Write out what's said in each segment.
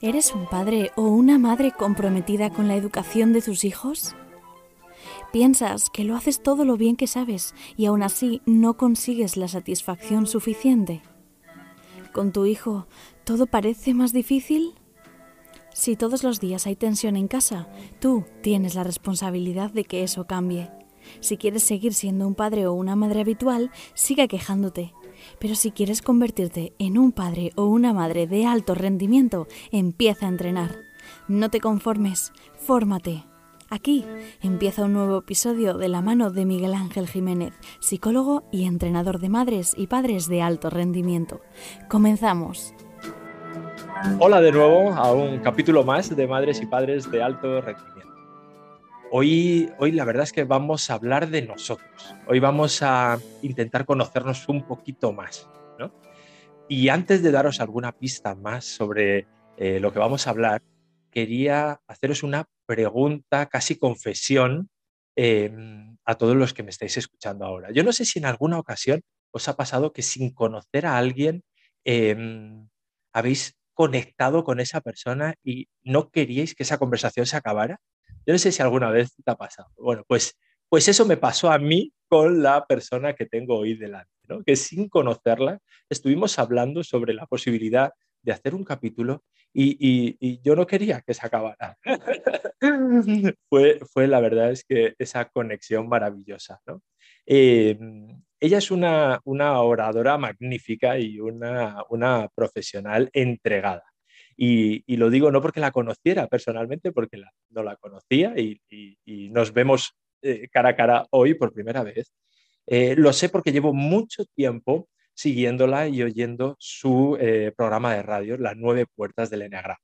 ¿Eres un padre o una madre comprometida con la educación de tus hijos? Piensas que lo haces todo lo bien que sabes y aún así no consigues la satisfacción suficiente. ¿Con tu hijo todo parece más difícil? Si todos los días hay tensión en casa, tú tienes la responsabilidad de que eso cambie. Si quieres seguir siendo un padre o una madre habitual, sigue quejándote. Pero si quieres convertirte en un padre o una madre de alto rendimiento, empieza a entrenar. No te conformes, fórmate. Aquí empieza un nuevo episodio de la mano de Miguel Ángel Jiménez, psicólogo y entrenador de madres y padres de alto rendimiento. Comenzamos. Hola de nuevo a un capítulo más de Madres y Padres de Alto Rendimiento. Hoy, hoy la verdad es que vamos a hablar de nosotros. Hoy vamos a intentar conocernos un poquito más. Y antes de daros alguna pista más sobre eh, lo que vamos a hablar, quería haceros una pregunta, casi confesión, em, a todos los que me estáis escuchando ahora. Yo no sé si en alguna ocasión os ha pasado que sin conocer a alguien em, habéis conectado con esa persona y no queríais que esa conversación se acabara. Yo no sé si alguna vez te ha pasado. Bueno, pues, pues eso me pasó a mí con la persona que tengo hoy delante, ¿no? que sin conocerla estuvimos hablando sobre la posibilidad de hacer un capítulo y, yo no quería que se acabara. fue, fue la verdad es que esa conexión maravillosa. ¿no? Eh, ella es una, una, oradora magnífica y una, una profesional entregada. Y, lo digo no porque la conociera personalmente, porque no la conocía y, nos vemos eh, cara a cara hoy por primera vez. Eh, lo sé porque llevo mucho tiempo siguiéndola y oyendo su eh, programa de radio, Las nueve puertas del Enneagrama.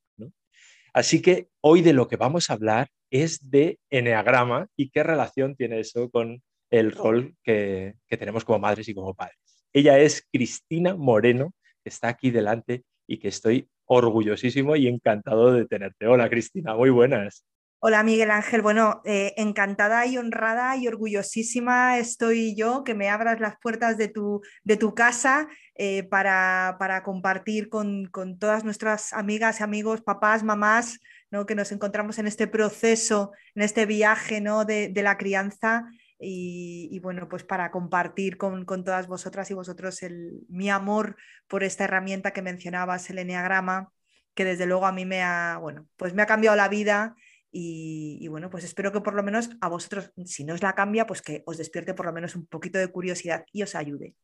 Así que hoy de lo que vamos a hablar es de Enneagrama y qué relación tiene eso con el rol que, que tenemos como madres y como padres. Ella es Cristina Moreno, que está aquí delante y que estoy orgullosísimo y encantado de tenerte. Hola Cristina, muy buenas. Hola Miguel Ángel, bueno, eh, encantada y honrada y orgullosísima estoy yo que me abras las puertas de tu, de tu casa eh, para, compartir con, todas nuestras amigas y amigos, papás, mamás, ¿no? que nos encontramos en este proceso, en este viaje ¿no? de, la crianza y, bueno, pues para compartir con, todas vosotras y vosotros el, mi amor por esta herramienta que mencionabas, el Enneagrama, que desde luego a mí me ha, bueno, pues me ha cambiado la vida y, bueno, pues espero que por lo menos a vosotros, si no os la cambia, pues que os despierte por lo menos un poquito de curiosidad y os ayude.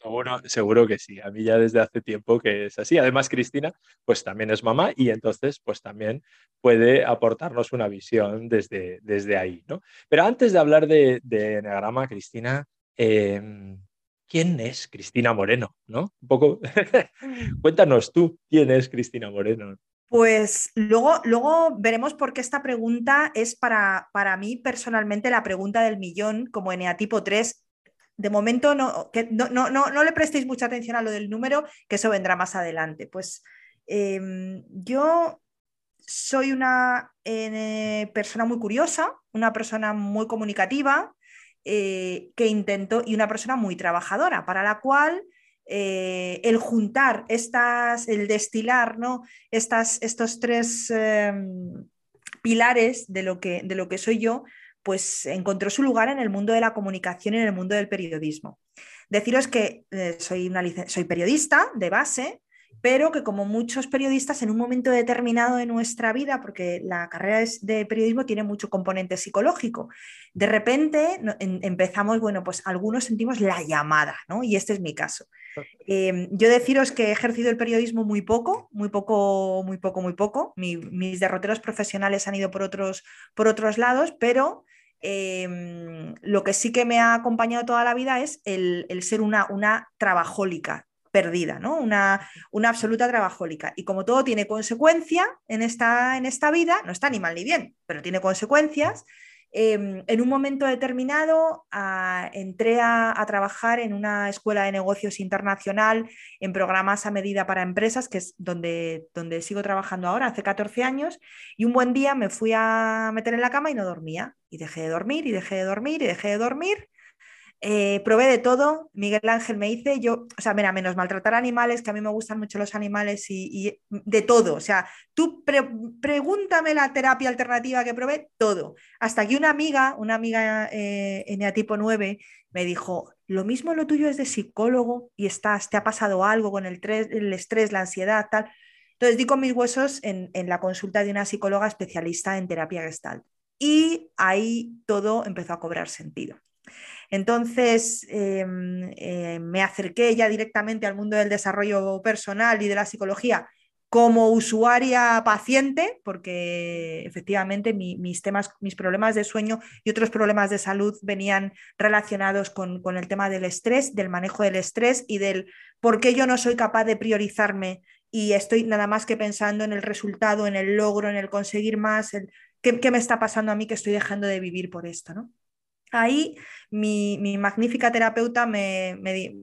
Seguro, seguro que sí. A mí ya desde hace tiempo que es así. Además, Cristina, pues también es mamá y entonces, pues también puede aportarnos una visión desde, desde ahí, ¿no? Pero antes de hablar de, de Enneagrama, Cristina, em, ¿quién es Cristina Moreno? ¿No? Un poco, cuéntanos tú, ¿quién es Cristina Moreno? Pues luego, luego veremos por qué esta pregunta es para, para mí personalmente la pregunta del millón como eneatipo 3 de momento no, que no, no, no, le prestéis mucha atención a lo del número, que eso vendrá más adelante. Pues em, yo soy una eh, persona muy curiosa, una persona muy comunicativa, eh, que intento, y una persona muy trabajadora, para la cual eh, el juntar estas, el destilar, ¿no? Estas, estos tres em, pilares de lo, que, de lo que soy yo, pues encontró su lugar en el mundo de la comunicación y en el mundo del periodismo. Deciros que eh, soy, una soy periodista de base, pero que como muchos periodistas en un momento determinado de nuestra vida, porque la carrera de periodismo tiene mucho componente psicológico, de repente empezamos, bueno, pues algunos sentimos la llamada, ¿no? Y este es mi caso. Em, yo deciros que he ejercido el periodismo muy poco, muy poco, muy poco, muy poco. mis derroteros profesionales han ido por otros, por otros lados, pero Em, lo que sí que me ha acompañado toda la vida es el, ser una, trabajólica perdida, ¿no? Una, una, absoluta trabajólica. Y como todo tiene consecuencia en esta, en esta vida, no está ni mal ni bien, pero tiene consecuencias, Em, en un momento determinado ah, entré a, trabajar en una escuela de negocios internacional en programas a medida para empresas, que es donde, donde sigo trabajando ahora, hace 14 años, y un buen día me fui a meter en la cama y no dormía. Y dejé de dormir, y dejé de dormir, y dejé de dormir. Eh, probé de todo, Miguel Ángel me dice, yo, o sea, mira, menos maltratar animales, que a mí me gustan mucho los animales y, de todo, o sea, tú pregúntame la terapia alternativa que probé, todo. Hasta que una amiga, una amiga eh, en tipo 9, me dijo, lo mismo lo tuyo es de psicólogo y estás, te ha pasado algo con el, el estrés, la ansiedad, tal. Entonces di con mis huesos en, en la consulta de una psicóloga especialista en terapia gestal. Y ahí todo empezó a cobrar sentido. Entonces em, eh, me acerqué ya directamente al mundo del desarrollo personal y de la psicología como usuaria paciente, porque efectivamente mis temas, mis problemas de sueño y otros problemas de salud venían relacionados con, el tema del estrés, del manejo del estrés y del por qué yo no soy capaz de priorizarme y estoy nada más que pensando en el resultado, en el logro, en el conseguir más, el, ¿qué, qué me está pasando a mí que estoy dejando de vivir por esto, ¿no? Ahí mi, magnífica terapeuta me,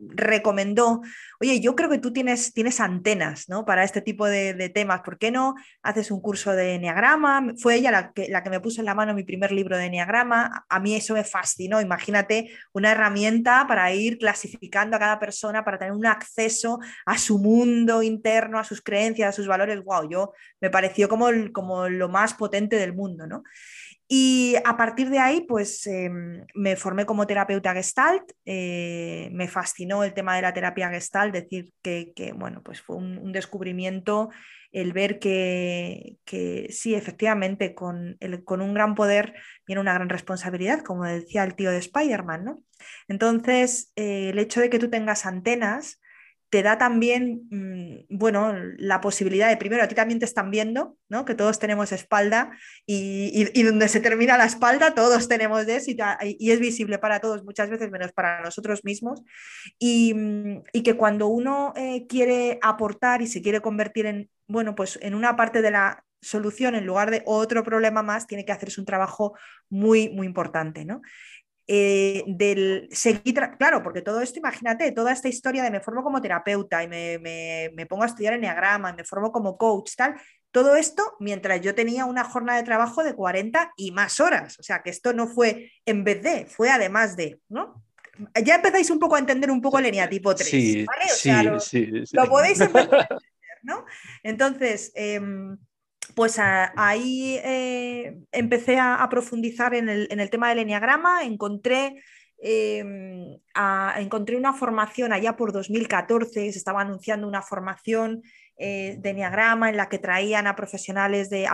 recomendó, oye, yo creo que tú tienes, antenas ¿no? para este tipo de, temas, ¿por qué no haces un curso de Enneagrama? Fue ella la que, la que me puso en la mano mi primer libro de Enneagrama, a mí eso me fascinó, imagínate una herramienta para ir clasificando a cada persona, para tener un acceso a su mundo interno, a sus creencias, a sus valores, wow, yo me pareció como, como lo más potente del mundo, ¿no? Y a partir de ahí, pues em, me formé como terapeuta gestalt, eh, me fascinó el tema de la terapia gestalt, decir que, bueno, pues fue un, descubrimiento el ver que, sí, efectivamente, con, con, un gran poder viene una gran responsabilidad, como decía el tío de Spider-Man, ¿no? Entonces, eh, el hecho de que tú tengas antenas te da también, bueno, la posibilidad de, primero, a ti también te están viendo, ¿no? Que todos tenemos espalda y, donde se termina la espalda, todos tenemos eso y, es visible para todos, muchas veces menos para nosotros mismos. Y, que cuando uno eh, quiere aportar y se quiere convertir en, bueno, pues en una parte de la solución en lugar de otro problema más, tiene que hacerse un trabajo muy, muy importante, ¿no? Eh, del seguir, claro, porque todo esto, imagínate, toda esta historia de me formo como terapeuta y me, pongo a estudiar enneagrama, y me formo como coach, tal, todo esto mientras yo tenía una jornada de trabajo de 40 y más horas. O sea, que esto no fue en vez de, fue además de, ¿no? Ya empezáis un poco a entender un poco el eneatipo 3, sí, ¿vale? sí, sí, lo, podéis empezar a entender, ¿no? Entonces, em, pues ahí eh, empecé a, profundizar en el, tema del enneagrama, encontré, em, encontré una formación allá por 2014, se estaba anunciando una formación eh, de enneagrama en la que traían a profesionales de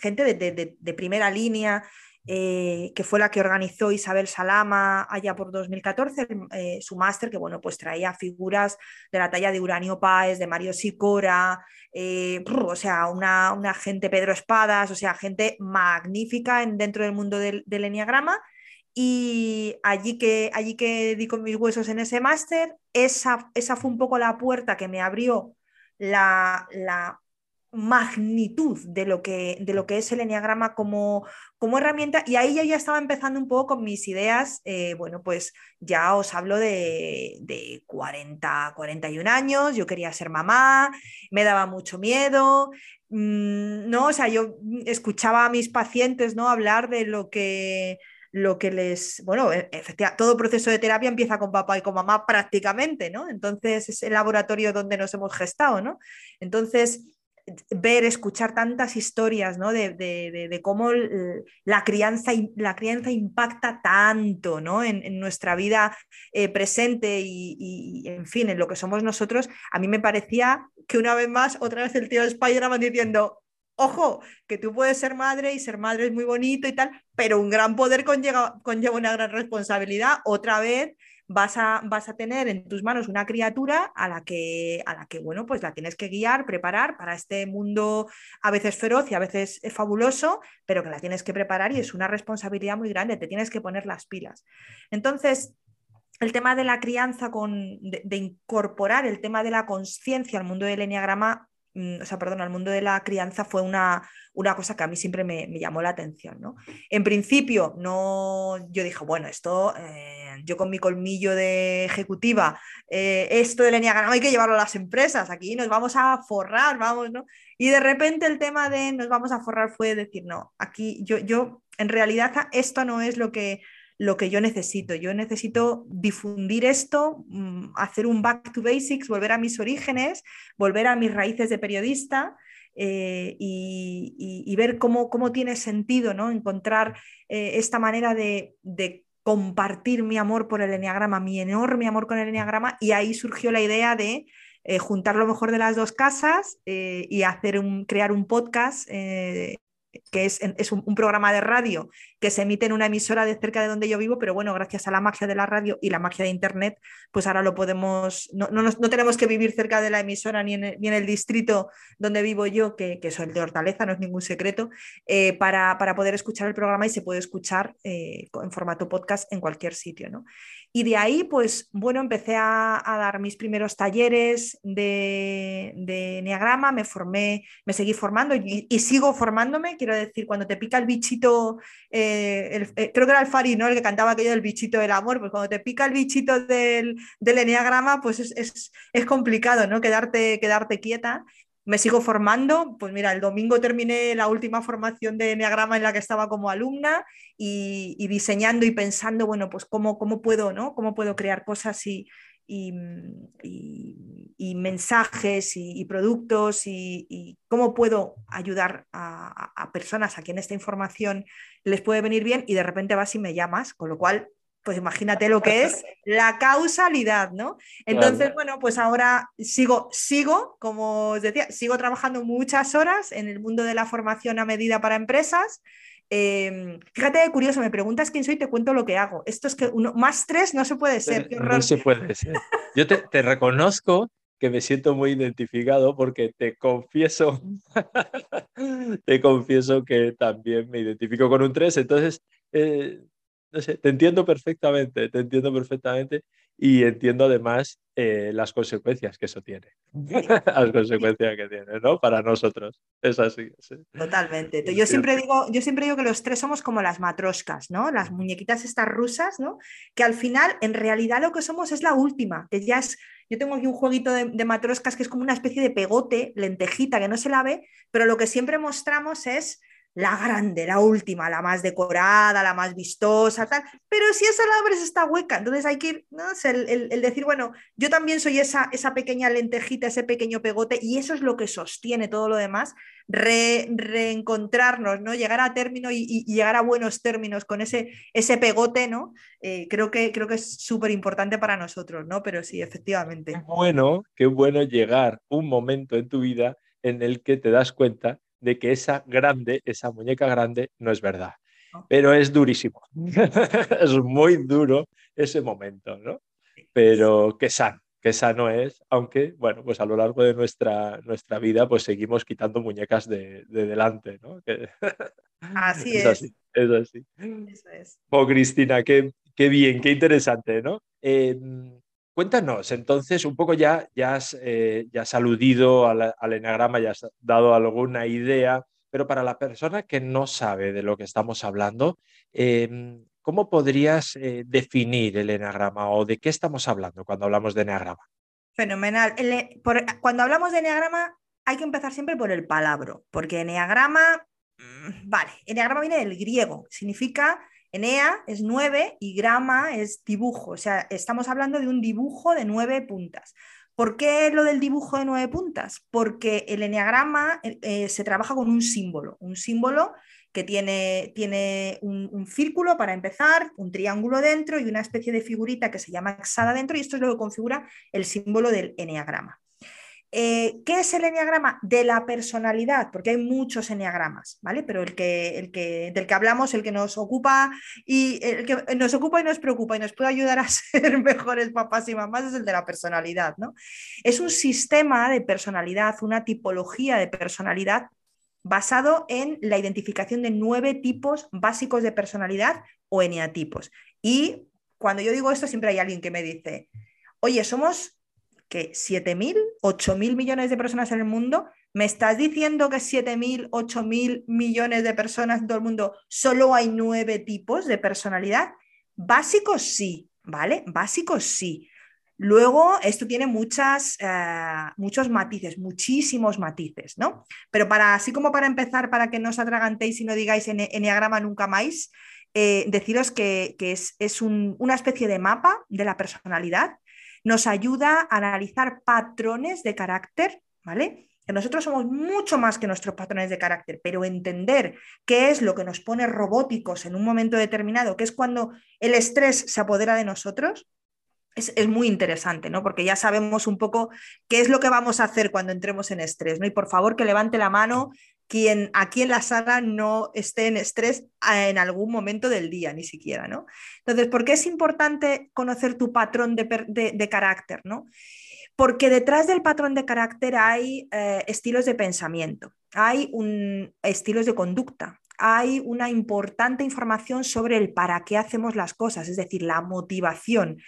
gente de, primera línea eh, que fue la que organizó Isabel Salama allá por 2014, su máster, que bueno, pues traía figuras de la talla de Uranio Páez, de Mario Sicora, eh, o sea, una, gente, Pedro Espadas, o sea, gente magnífica en, dentro del mundo del, del Enneagrama. Y allí que, allí que di con mis huesos en ese máster, esa, esa fue un poco la puerta que me abrió la, la magnitud de lo que, de lo que es el enneagrama como, como herramienta y ahí ya estaba empezando un poco con mis ideas, eh, bueno, pues ya os hablo de, de, 40, 41 años, yo quería ser mamá, me daba mucho miedo, mm, no, o sea, yo escuchaba a mis pacientes, ¿no? Hablar de lo que lo que les, bueno, e, efectivamente, todo proceso de terapia empieza con papá y con mamá prácticamente, ¿no? Entonces es el laboratorio donde nos hemos gestado, ¿no? Entonces, ver, escuchar tantas historias ¿no? de, cómo la crianza, la crianza impacta tanto ¿no? en, nuestra vida eh, presente y, en fin, en lo que somos nosotros, a mí me parecía que una vez más, otra vez el tío de Spider-Man diciendo, ojo, que tú puedes ser madre y ser madre es muy bonito y tal, pero un gran poder conlleva, conlleva una gran responsabilidad. Otra vez vas a, vas a tener en tus manos una criatura a la, que, a la que, bueno, pues la tienes que guiar, preparar para este mundo a veces feroz y a veces fabuloso, pero que la tienes que preparar y es una responsabilidad muy grande, te tienes que poner las pilas. Entonces, el tema de la crianza, con, de, incorporar el tema de la conciencia al mundo del enneagrama, o sea, perdón, al mundo de la crianza fue una, una cosa que a mí siempre me, llamó la atención. ¿no? En principio, no, yo dije, bueno, esto... Eh, yo con mi colmillo de ejecutiva, eh, esto del no hay que llevarlo a las empresas, aquí nos vamos a forrar, vamos, ¿no? Y de repente el tema de nos vamos a forrar fue decir, no, aquí yo, yo en realidad esto no es lo que, lo que yo necesito. Yo necesito difundir esto, mm, hacer un back to basics, volver a mis orígenes, volver a mis raíces de periodista. Eh, y, ver cómo, cómo, tiene sentido ¿no? encontrar eh, esta manera de, de, compartir mi amor por el enneagrama, mi enorme amor con el enneagrama, y ahí surgió la idea de eh, juntar lo mejor de las dos casas y hacer un, crear un podcast que es, un, programa de radio que se emite en una emisora de cerca de donde yo vivo, pero bueno, gracias a la magia de la radio y la magia de Internet, pues ahora lo podemos, no, no, no tenemos que vivir cerca de la emisora ni en, el, distrito donde vivo yo, que, que soy el de Hortaleza, no es ningún secreto, eh, para, para, poder escuchar el programa y se puede escuchar eh, en formato podcast en cualquier sitio. ¿no? Y de ahí, pues bueno, empecé a, dar mis primeros talleres de, de Neagrama, me formé, me seguí formando y, sigo formándome. Quiero decir, cuando te pica el bichito, eh, eh, creo que era el Fari, ¿no? El que cantaba aquello del bichito del amor, pues cuando te pica el bichito del, del Enneagrama, pues es, es, es complicado, ¿no? Quedarte, quedarte quieta me sigo formando. Pues mira, el domingo terminé la última formación de Enneagrama en la que estaba como alumna y, diseñando y pensando, bueno, pues cómo, cómo puedo, ¿no? Cómo puedo crear cosas y, y, mensajes y, productos y, cómo puedo ayudar a, a, personas a quien esta información les puede venir bien y de repente vas y me llamas, con lo cual pues imagínate lo que es la causalidad, ¿no? Entonces, bueno, pues ahora sigo, sigo, como os decía, sigo trabajando muchas horas en el mundo de la formación a medida para empresas. Em, fíjate, curioso, me preguntas quién soy, te cuento lo que hago. Esto es que uno más tres no se puede ser. No se puede ser. Yo te, te reconozco que me siento muy identificado porque te confieso, te confieso que también me identifico con un 3, entonces eh, te entiendo perfectamente, te entiendo perfectamente y entiendo además eh, las consecuencias que eso tiene. las consecuencias que tiene, ¿no? Para nosotros. Es así. Totalmente. Yo siempre, digo, yo siempre digo que los tres somos como las matroscas, ¿no? Las muñequitas estas rusas, ¿no? Que al final, en realidad, lo que somos es la última, que ya es. Yo tengo aquí un jueguito de, de matroscas que es como una especie de pegote, lentejita, que no se la ve, pero lo que siempre mostramos es la grande, la última, la más decorada, la más vistosa, tal. Pero si esa la abres está hueca, entonces hay que ir, ¿no? el, decir, bueno, yo también soy esa, esa pequeña lentejita, ese pequeño pegote, y eso es lo que sostiene todo lo demás, reencontrarnos, ¿no? Llegar a término y, llegar a buenos términos con ese, ese pegote, ¿no? Eh, creo, que, creo que es súper importante para nosotros, ¿no? Pero sí, efectivamente. Qué bueno, qué bueno llegar un momento en tu vida en el que te das cuenta de que esa grande, esa muñeca grande, no es verdad. Pero es durísimo. es muy duro ese momento, ¿no? Pero qué sano, qué sano es, aunque, bueno, pues a lo largo de nuestra, nuestra vida, pues seguimos quitando muñecas de, delante, ¿no? así es. Así, es así. Eso es. Oh, Cristina, qué, qué bien, qué interesante, ¿no? Em, Cuéntanos, entonces, un poco ya, ya, has, eh, ya has aludido al, enagrama, ya has dado alguna idea, pero para la persona que no sabe de lo que estamos hablando, em, ¿cómo podrías eh, definir el enagrama o de qué estamos hablando cuando hablamos de enagrama? Fenomenal. E, cuando hablamos de enagrama, hay que empezar siempre por el palabra, porque enagrama, mm, vale, enagrama viene del griego, significa Enea es nueve y grama es dibujo, o sea, estamos hablando de un dibujo de nueve puntas. ¿Por qué lo del dibujo de nueve puntas? Porque el eneagrama eh, eh, se trabaja con un símbolo, un símbolo que tiene, tiene un, un, círculo para empezar, un triángulo dentro y una especie de figurita que se llama hexada dentro, y esto es lo que configura el símbolo del eneagrama. Eh, ¿Qué es el enneagrama? De la personalidad, porque hay muchos enneagramas, ¿vale? Pero el que, el que, del que hablamos, el que nos ocupa y el que nos ocupa y nos preocupa y nos puede ayudar a ser mejores papás y mamás es el de la personalidad, ¿no? Es un sistema de personalidad, una tipología de personalidad basado en la identificación de nueve tipos básicos de personalidad o eneatipos. Y cuando yo digo esto, siempre hay alguien que me dice, oye, somos que 7.000, 8.000 millones de personas en el mundo, ¿me estás diciendo que 7.000, 8.000 millones de personas en todo el mundo solo hay nueve tipos de personalidad? Básicos sí, ¿vale? Básicos sí. Luego, esto tiene muchas, eh, muchos matices, muchísimos matices, ¿no? Pero para, así como para empezar, para que no os atragantéis y no digáis en, enneagrama nunca más, eh, deciros que, es, una especie de mapa de la personalidad. Nos ayuda a analizar patrones de carácter, ¿vale? Que nosotros somos mucho más que nuestros patrones de carácter, pero entender qué es lo que nos pone robóticos en un momento determinado, que es cuando el estrés se apodera de nosotros, es, muy interesante, ¿no? Porque ya sabemos un poco qué es lo que vamos a hacer cuando entremos en estrés, ¿no? Y por favor que levante la mano quien aquí en la sala no esté en estrés en algún momento del día, ni siquiera, ¿no? Entonces, ¿por qué es importante conocer tu patrón de, carácter, ¿no? Porque detrás del patrón de carácter hay eh, estilos de pensamiento, hay un, estilos de conducta, hay una importante información sobre el para qué hacemos las cosas, es decir, la motivación,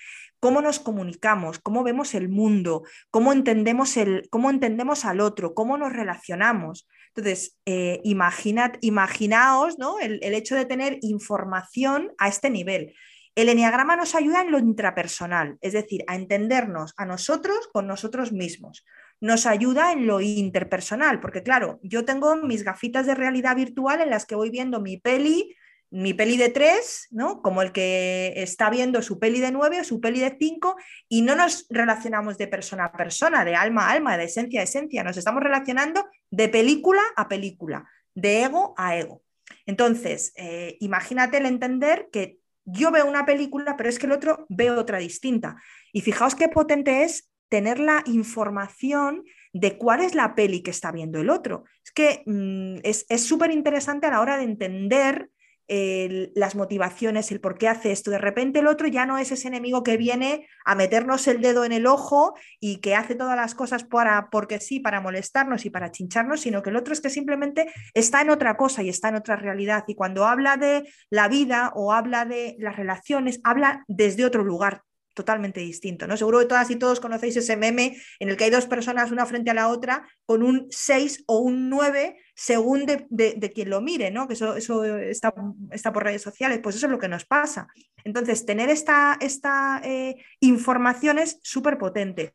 cómo nos comunicamos, cómo vemos el mundo, cómo entendemos, el, cómo entendemos al otro, cómo nos relacionamos. Entonces, eh, imaginaos ¿no? el, hecho de tener información a este nivel. El enneagrama nos ayuda en lo intrapersonal, es decir, a entendernos a nosotros con nosotros mismos. Nos ayuda en lo interpersonal, porque claro, yo tengo mis gafitas de realidad virtual en las que voy viendo mi peli, mi peli de tres, ¿no? Como el que está viendo su peli de nueve o su peli de cinco, y no nos relacionamos de persona a persona, de alma a alma, de esencia a esencia, nos estamos relacionando de película a película, de ego a ego. Entonces, eh, imagínate el entender que yo veo una película, pero es que el otro ve otra distinta. Y fijaos qué potente es tener la información de cuál es la peli que está viendo el otro. Es que mm, es súper interesante a la hora de entender las motivaciones, el por qué hace esto. De repente el otro ya no es ese enemigo que viene a meternos el dedo en el ojo y que hace todas las cosas para, porque sí, para molestarnos y para chincharnos, sino que el otro es que simplemente está en otra cosa y está en otra realidad. Y cuando habla de la vida o habla de las relaciones, habla desde otro lugar totalmente distinto. ¿no? Seguro que todas y todos conocéis ese meme en el que hay dos personas una frente a la otra con un 6 o un 9 según de, quien lo mire, ¿no? que eso, eso está, está, por redes sociales, pues eso es lo que nos pasa. Entonces, tener esta, esta eh, información es súper potente.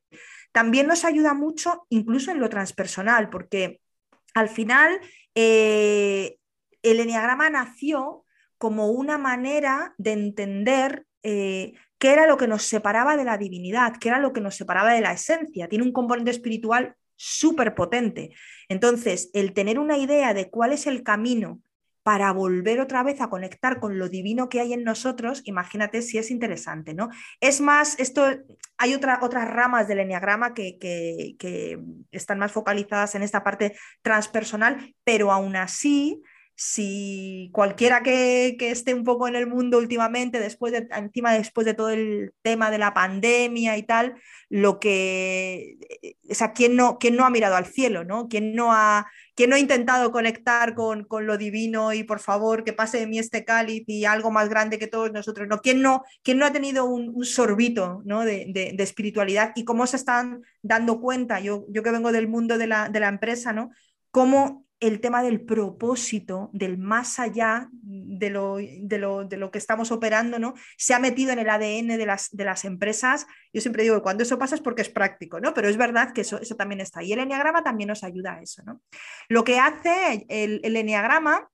También nos ayuda mucho incluso en lo transpersonal, porque al final eh, el enneagrama nació como una manera de entender eh, qué era lo que nos separaba de la divinidad, qué era lo que nos separaba de la esencia. Tiene un componente espiritual súper potente. Entonces, el tener una idea de cuál es el camino para volver otra vez a conectar con lo divino que hay en nosotros, imagínate si es interesante, ¿no? Es más, esto, hay otra, otras ramas del enneagrama que, que están más focalizadas en esta parte transpersonal, pero aún así si cualquiera que, esté un poco en el mundo últimamente, después de, encima después de todo el tema de la pandemia y tal, lo que, o sea, ¿quién no, no ha mirado al cielo, ¿no? ¿Quién no ha, no ha intentado conectar con, lo divino y por favor que pase de mí este cáliz y algo más grande que todos nosotros, ¿no? ¿Quién no, no ha tenido un, sorbito ¿no? de, espiritualidad y cómo se están dando cuenta, yo, yo que vengo del mundo de la, de la empresa, ¿no? Cómo el tema del propósito, del más allá de lo, de lo, que estamos operando, ¿no? Se ha metido en el ADN de las, de las empresas. Yo siempre digo que cuando eso pasa es porque es práctico, ¿no? Pero es verdad que eso, eso también está. Y el enneagrama también nos ayuda a eso, ¿no? Lo que hace el, el enneagrama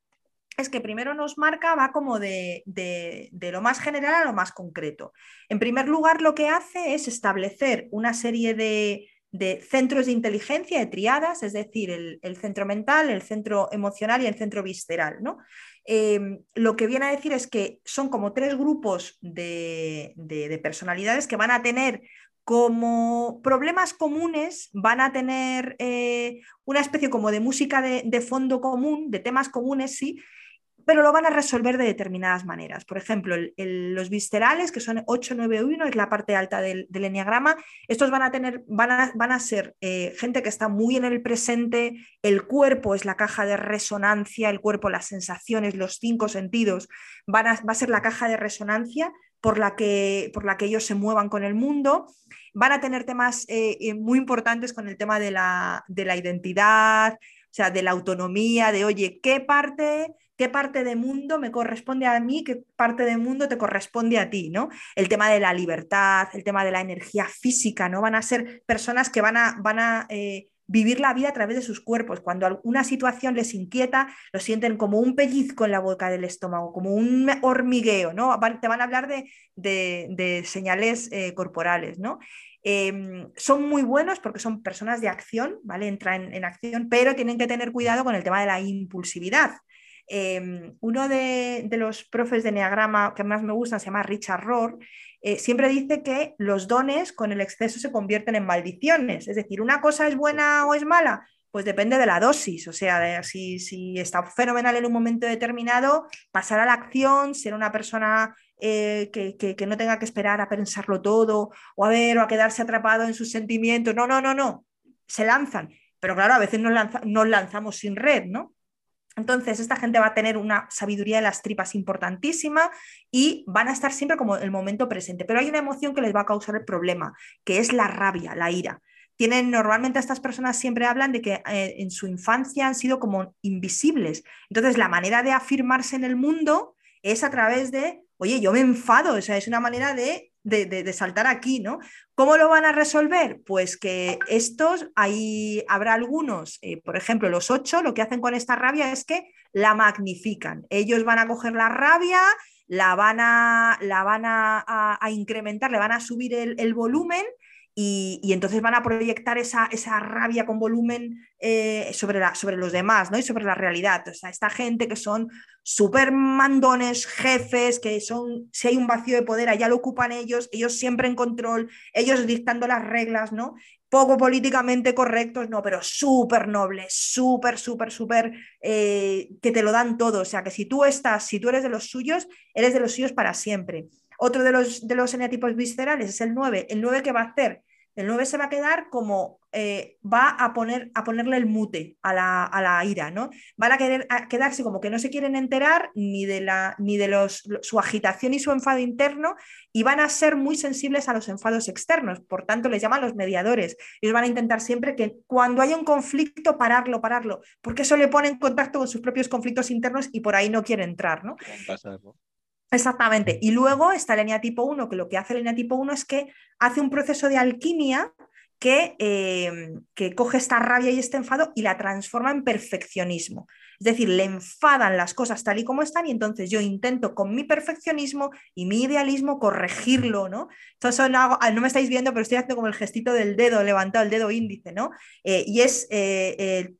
es que primero nos marca, va como de, de, lo más general a lo más concreto. En primer lugar, lo que hace es establecer una serie de, de centros de inteligencia, de triadas, es decir, el, centro mental, el centro emocional y el centro visceral. ¿no? Em, lo que viene a decir es que son como tres grupos de, personalidades que van a tener como problemas comunes, van a tener eh, una especie como de música de, de, fondo común, de temas comunes, sí, pero lo van a resolver de determinadas maneras. Por ejemplo, los viscerales, que son 891, es la parte alta del, del enneagrama, estos van a, tener, van a, van a ser eh, gente que está muy en el presente, el cuerpo es la caja de resonancia, el cuerpo, las sensaciones, los cinco sentidos, van a, va a ser la caja de resonancia por la, que, por la que ellos se muevan con el mundo. Van a tener temas eh, eh, muy importantes con el tema de la, de la identidad, o sea, de la autonomía, de, oye, ¿qué parte qué parte de mundo me corresponde a mí, qué parte de mundo te corresponde a ti, ¿no? El tema de la libertad, el tema de la energía física, ¿no? Van a ser personas que van a, van a, eh, vivir la vida a través de sus cuerpos. Cuando una situación les inquieta, lo sienten como un pellizco en la boca del estómago, como un hormigueo, ¿no? Te van a hablar de, señales eh, corporales, ¿no? Em, son muy buenos porque son personas de acción, ¿vale? Entran en, acción, pero tienen que tener cuidado con el tema de la impulsividad. Em, uno de, los profes de Neagrama que más me gustan se llama Richard Rohr, eh, siempre dice que los dones con el exceso se convierten en maldiciones. Es decir, una cosa es buena o es mala, pues depende de la dosis. O sea, si, si, está fenomenal en un momento determinado, pasar a la acción, ser una persona eh, que, no tenga que esperar a pensarlo todo o a ver o a quedarse atrapado en sus sentimientos. No, no, no, no. Se lanzan. Pero claro, a veces nos lanzamos sin red, ¿no? Entonces, esta gente va a tener una sabiduría de las tripas importantísima y van a estar siempre como el momento presente. Pero hay una emoción que les va a causar el problema, que es la rabia, la ira. Tienen, normalmente estas personas siempre hablan de que eh, en su infancia han sido como invisibles. Entonces, la manera de afirmarse en el mundo es a través de, oye, yo me enfado, o sea, es una manera de de, saltar aquí, ¿no? ¿Cómo lo van a resolver? Pues que estos, ahí habrá algunos, eh, por ejemplo, los ocho, lo que hacen con esta rabia es que la magnifican. Ellos van a coger la rabia, la van a, la van a, incrementar, le van a subir el volumen y, entonces van a proyectar esa, esa rabia con volumen eh, sobre, la, sobre los demás ¿no? y sobre la realidad. O sea, esta gente que son súper mandones, jefes, que son, si hay un vacío de poder, allá lo ocupan ellos, ellos siempre en control, ellos dictando las reglas, ¿no? Poco políticamente correctos, no, pero súper nobles, súper, súper, súper, eh, que te lo dan todo. O sea, que si tú estás, si tú eres de los suyos, eres de los suyos para siempre. Otro de los, de los eneatipos viscerales es el 9. El 9 que va a hacer el 9 se va a quedar como, eh, va a, poner, a ponerle el mute a la, ira, ¿no? Van a, querer, quedarse como que no se quieren enterar ni de, la, ni de los, su agitación y su enfado interno y van a ser muy sensibles a los enfados externos, por tanto les llaman los mediadores. Ellos van a intentar siempre que cuando haya un conflicto, pararlo, pararlo, porque eso le pone en contacto con sus propios conflictos internos y por ahí no quiere entrar, ¿no? Exactamente. Y luego está el eneatipo 1, que lo que hace el eneatipo 1 es que hace un proceso de alquimia que, eh, que, coge esta rabia y este enfado y la transforma en perfeccionismo. Es decir, le enfadan las cosas tal y como están y entonces yo intento con mi perfeccionismo y mi idealismo corregirlo, ¿no? Entonces, ah, no, me estáis viendo, pero estoy haciendo como el gestito del dedo levantado, el dedo índice, ¿no? Eh, y es, eh,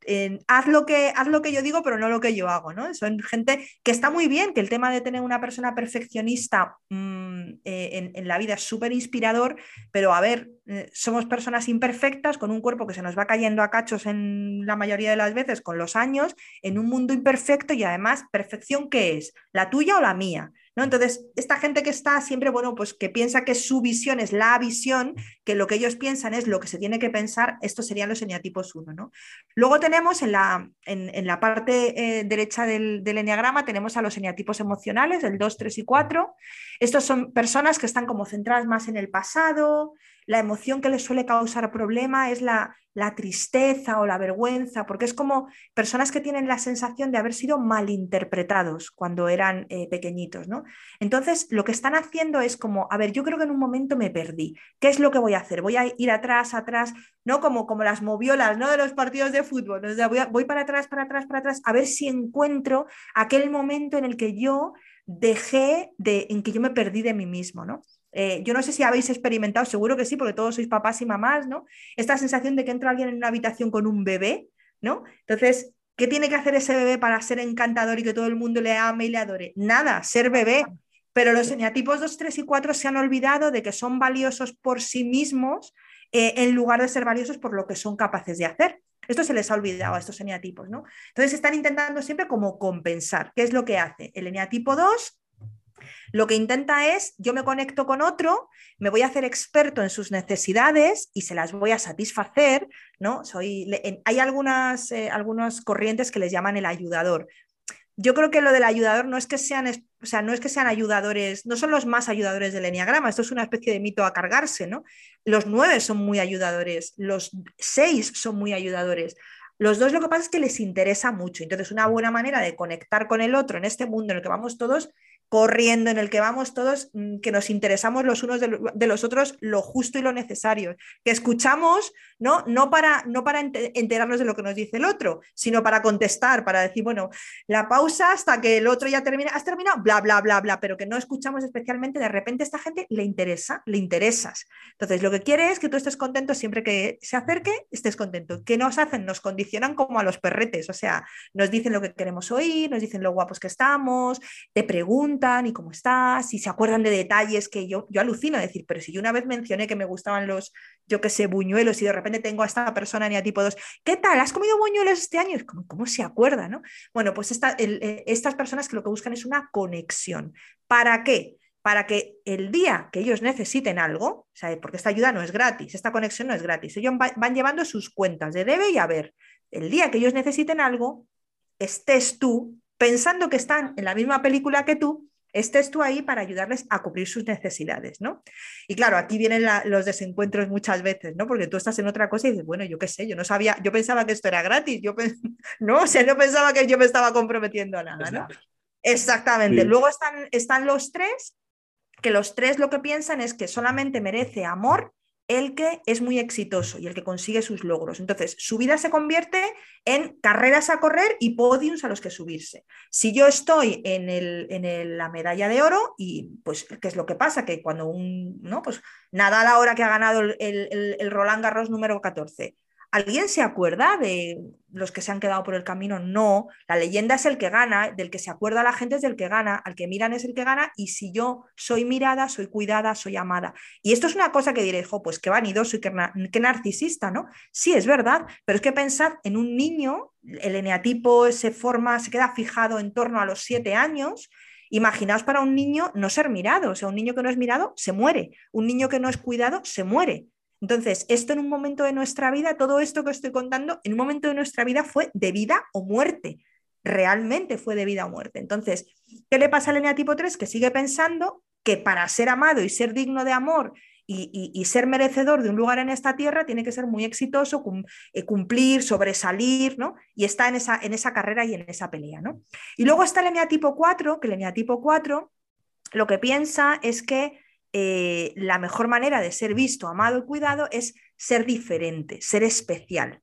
haz, lo que, haz lo que yo digo, pero no lo que yo hago, ¿no? Son gente que está muy bien, que el tema de tener una persona perfeccionista mm, en, en, la vida es súper inspirador, pero a ver, somos personas imperfectas con un cuerpo que se nos va cayendo a cachos en la mayoría de las veces con los años, en un mundo imperfecto y además, perfección, ¿qué es? ¿La tuya o la mía? ¿No? Entonces, esta gente que está siempre, bueno, pues que piensa que su visión es la visión, que lo que ellos piensan es lo que se tiene que pensar, estos serían los eneatipos 1, ¿no? Luego tenemos en la, en, la parte eh, derecha del, del eneagrama, tenemos a los eneatipos emocionales, el 2, 3 y 4. Estos son personas que están como centradas más en el pasado, la emoción que les suele causar problema es la, la tristeza o la vergüenza, porque es como personas que tienen la sensación de haber sido malinterpretados cuando eran eh, pequeñitos, ¿no? Entonces, lo que están haciendo es como, a ver, yo creo que en un momento me perdí. ¿Qué es lo que voy a hacer? Voy a ir atrás, atrás, ¿no? Como, como las moviolas, ¿no? De los partidos de fútbol. voy, voy para atrás, para atrás, para atrás, a ver si encuentro aquel momento en el que yo dejé de, en que yo me perdí de mí mismo, ¿no? Eh, yo no sé si habéis experimentado, seguro que sí, porque todos sois papás y mamás, ¿no? Esta sensación de que entra alguien en una habitación con un bebé, ¿no? Entonces, ¿qué tiene que hacer ese bebé para ser encantador y que todo el mundo le ame y le adore? Nada, ser bebé. Pero los eneatipos 2, 3 y 4 se han olvidado de que son valiosos por sí mismos eh, en lugar de ser valiosos por lo que son capaces de hacer. Esto se les ha olvidado a estos eneatipos, ¿no? Entonces están intentando siempre como compensar. ¿Qué es lo que hace? El eneatipo 2 lo que intenta es, yo me conecto con otro, me voy a hacer experto en sus necesidades y se las voy a satisfacer, ¿no? Soy, hay algunas, eh, algunas corrientes que les llaman el ayudador. Yo creo que lo del ayudador no es que sean, o sea, no es que sean ayudadores, no son los más ayudadores del enneagrama, esto es una especie de mito a cargarse, ¿no? Los nueve son muy ayudadores, los seis son muy ayudadores. Los dos lo que pasa es que les interesa mucho. Entonces, una buena manera de conectar con el otro en este mundo en el que vamos todos corriendo, en el que vamos todos, mm, que nos interesamos los unos de, los otros lo justo y lo necesario, que escuchamos, ¿no? No para, no para enterarnos de lo que nos dice el otro, sino para contestar, para decir, bueno, la pausa hasta que el otro ya termina, has terminado, bla, bla, bla, bla, pero que no escuchamos especialmente, de repente a esta gente le interesa, le interesas. Entonces, lo que quiere es que tú estés contento siempre que se acerque, estés contento. ¿Qué nos hacen? Nos condicionan como a los perretes, o sea, nos dicen lo que queremos oír, nos dicen lo guapos que estamos, te preguntan, y cómo estás, y se acuerdan de detalles que yo, yo alucino, decir, pero si yo una vez mencioné que me gustaban los, yo qué sé, buñuelos y de repente tengo a esta persona ni a tipo 2, ¿qué tal? ¿Has comido buñuelos este año? como, ¿Cómo se acuerda? ¿no? Bueno, pues eh, estas personas que lo que buscan es una conexión. ¿Para qué? Para que el día que ellos necesiten algo, porque esta ayuda no es gratis, esta conexión no es gratis, ellos van llevando sus cuentas de debe y haber. El día que ellos necesiten algo, estés tú pensando que están en la misma película que tú, estés tú ahí para ayudarles a cubrir sus necesidades, ¿no? Y claro, aquí vienen los desencuentros muchas veces, ¿no? Porque tú estás en otra cosa y dices, bueno, yo qué sé, yo no sabía, yo pensaba que esto era gratis, yo no, o sea, no pensaba que yo me estaba comprometiendo a nada, ¿no? Exactamente. Luego están, están los tres, que los tres lo que piensan es que solamente merece amor el que es muy exitoso y el que consigue sus logros. Entonces, su vida se convierte en carreras a correr y podiums a los que subirse. Si yo estoy en, el, en la medalla de oro, y pues, ¿qué es lo que pasa? Que cuando un, ¿no? Pues nada a la hora que ha ganado el, el, el Roland Garros número 14, ¿Alguien se acuerda de los que se han quedado por el camino? No, la leyenda es el que gana, del que se acuerda la gente es del que gana, al que miran es el que gana y si yo soy mirada, soy cuidada, soy amada. Y esto es una cosa que diréis, jo, pues qué vanidoso y qué, narcisista, ¿no? Sí, es verdad, pero es que pensad en un niño, el eneatipo se forma, se queda fijado en torno a los siete años. Imaginaos para un niño no ser mirado, o sea, un niño que no es mirado se muere, un niño que no es cuidado se muere. Entonces, esto en un momento de nuestra vida, todo esto que estoy contando, en un momento de nuestra vida fue de vida o muerte. Realmente fue de vida o muerte. Entonces, ¿qué le pasa al eneatipo 3? Que sigue pensando que para ser amado y ser digno de amor y, ser merecedor de un lugar en esta tierra tiene que ser muy exitoso, eh, cumplir, sobresalir, ¿no? Y está en esa, en esa carrera y en esa pelea, ¿no? Y luego está el eneatipo 4, que el eneatipo 4 lo que piensa es que eh, la mejor manera de ser visto, amado y cuidado es ser diferente, ser especial.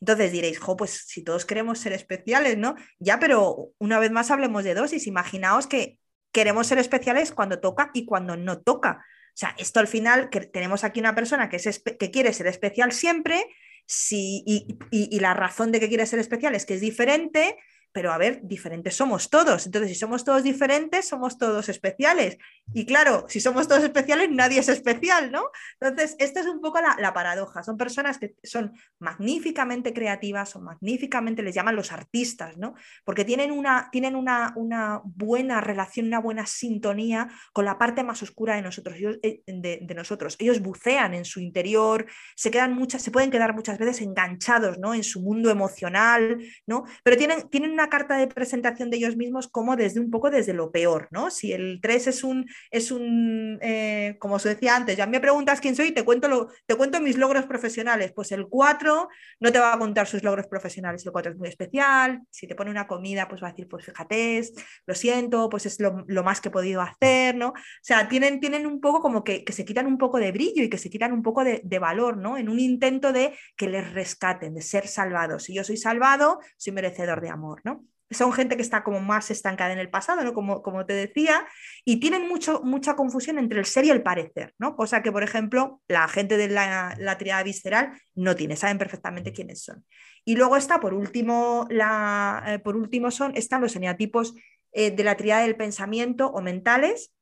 Entonces diréis, jo, pues si todos queremos ser especiales, ¿no? Ya, pero una vez más hablemos de dosis. Imaginaos que queremos ser especiales cuando toca y cuando no toca. O sea, esto al final, que tenemos aquí una persona que, es que quiere ser especial siempre, si, y, la razón de que quiere ser especial es que es diferente, pero a ver, diferentes somos todos. Entonces, si somos todos diferentes, somos todos especiales. Y claro, si somos todos especiales, nadie es especial, ¿no? Entonces, esta es un poco la, paradoja. Son personas que son magníficamente creativas, son magníficamente, les llaman los artistas, ¿no? Porque tienen una, tienen una, una buena relación, una buena sintonía con la parte más oscura de nosotros, eh, de, nosotros. Ellos bucean en su interior, se, quedan muchas, se pueden quedar muchas veces enganchados, ¿no? En su mundo emocional, ¿no? Pero tienen, tienen una carta de presentación de ellos mismos como desde un poco desde lo peor, ¿no? Si el 3 es un, es un eh, como os decía antes, ya me preguntas quién soy te cuento, lo, te cuento mis logros profesionales, pues el 4 no te va a contar sus logros profesionales, el 4 es muy especial, si te pone una comida, pues va a decir, pues fíjate, lo siento, pues es lo, más que he podido hacer, ¿no? O sea, tienen, tienen un poco como que, se quitan un poco de brillo y que se quitan un poco de, de valor, ¿no? En un intento de que les rescaten, de ser salvados. Si yo soy salvado, soy merecedor de amor, ¿no? Son gente que está como más estancada en el pasado, ¿no? como, como te decía, y tienen mucho, mucha confusión entre el ser y el parecer, ¿no? cosa que, por ejemplo, la gente de la, triada visceral no tiene, saben perfectamente quiénes son. Y luego está, por último, la, eh, por último son, están los eneatipos eh, de la triada del pensamiento o mentales,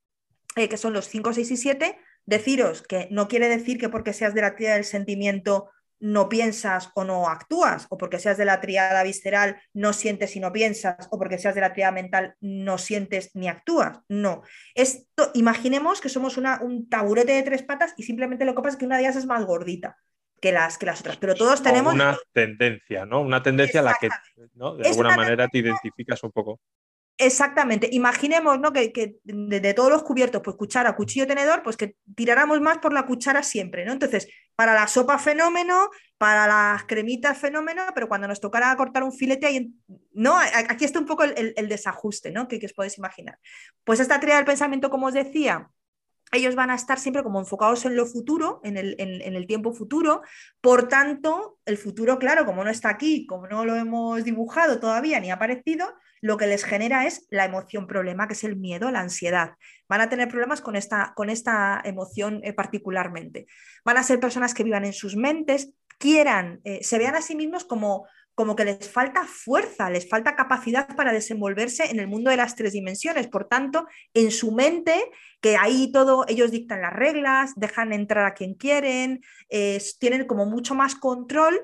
eh, que son los 5, 6 y 7. Deciros que no quiere decir que porque seas de la triada del sentimiento no piensas o no actúas, o porque seas de la triada visceral no sientes y no piensas, o porque seas de la triada mental no sientes ni actúas. No. Esto, imaginemos que somos una, un taburete de tres patas y simplemente lo que pasa es que una de ellas es más gordita que las, que las otras, pero todos tenemos... una tendencia, ¿no? Una tendencia a la que de alguna manera te identificas un poco. Exactamente. Imaginemos ¿no? que, de, todos los cubiertos, pues cuchara, cuchillo, tenedor, pues que tiráramos más por la cuchara siempre, ¿no? Entonces, para la sopa fenómeno, para las cremitas fenómeno, pero cuando nos tocara cortar un filete, ¿no? Aquí está un poco el, desajuste, ¿no? Que, que, os podéis imaginar. Pues esta teoría del pensamiento, como os decía, ellos van a estar siempre como enfocados en lo futuro, en el, en el, tiempo futuro. Por tanto, el futuro, claro, como no está aquí, como no lo hemos dibujado todavía ni ha aparecido, lo que les genera es la emoción problema, que es el miedo, la ansiedad. Van a tener problemas con esta, con esta emoción eh, particularmente. Van a ser personas que vivan en sus mentes, quieran, eh, se vean a sí mismos como, como que les falta fuerza, les falta capacidad para desenvolverse en el mundo de las tres dimensiones. Por tanto, en su mente, que ahí todo, ellos dictan las reglas, dejan entrar a quien quieren, eh, tienen como mucho más control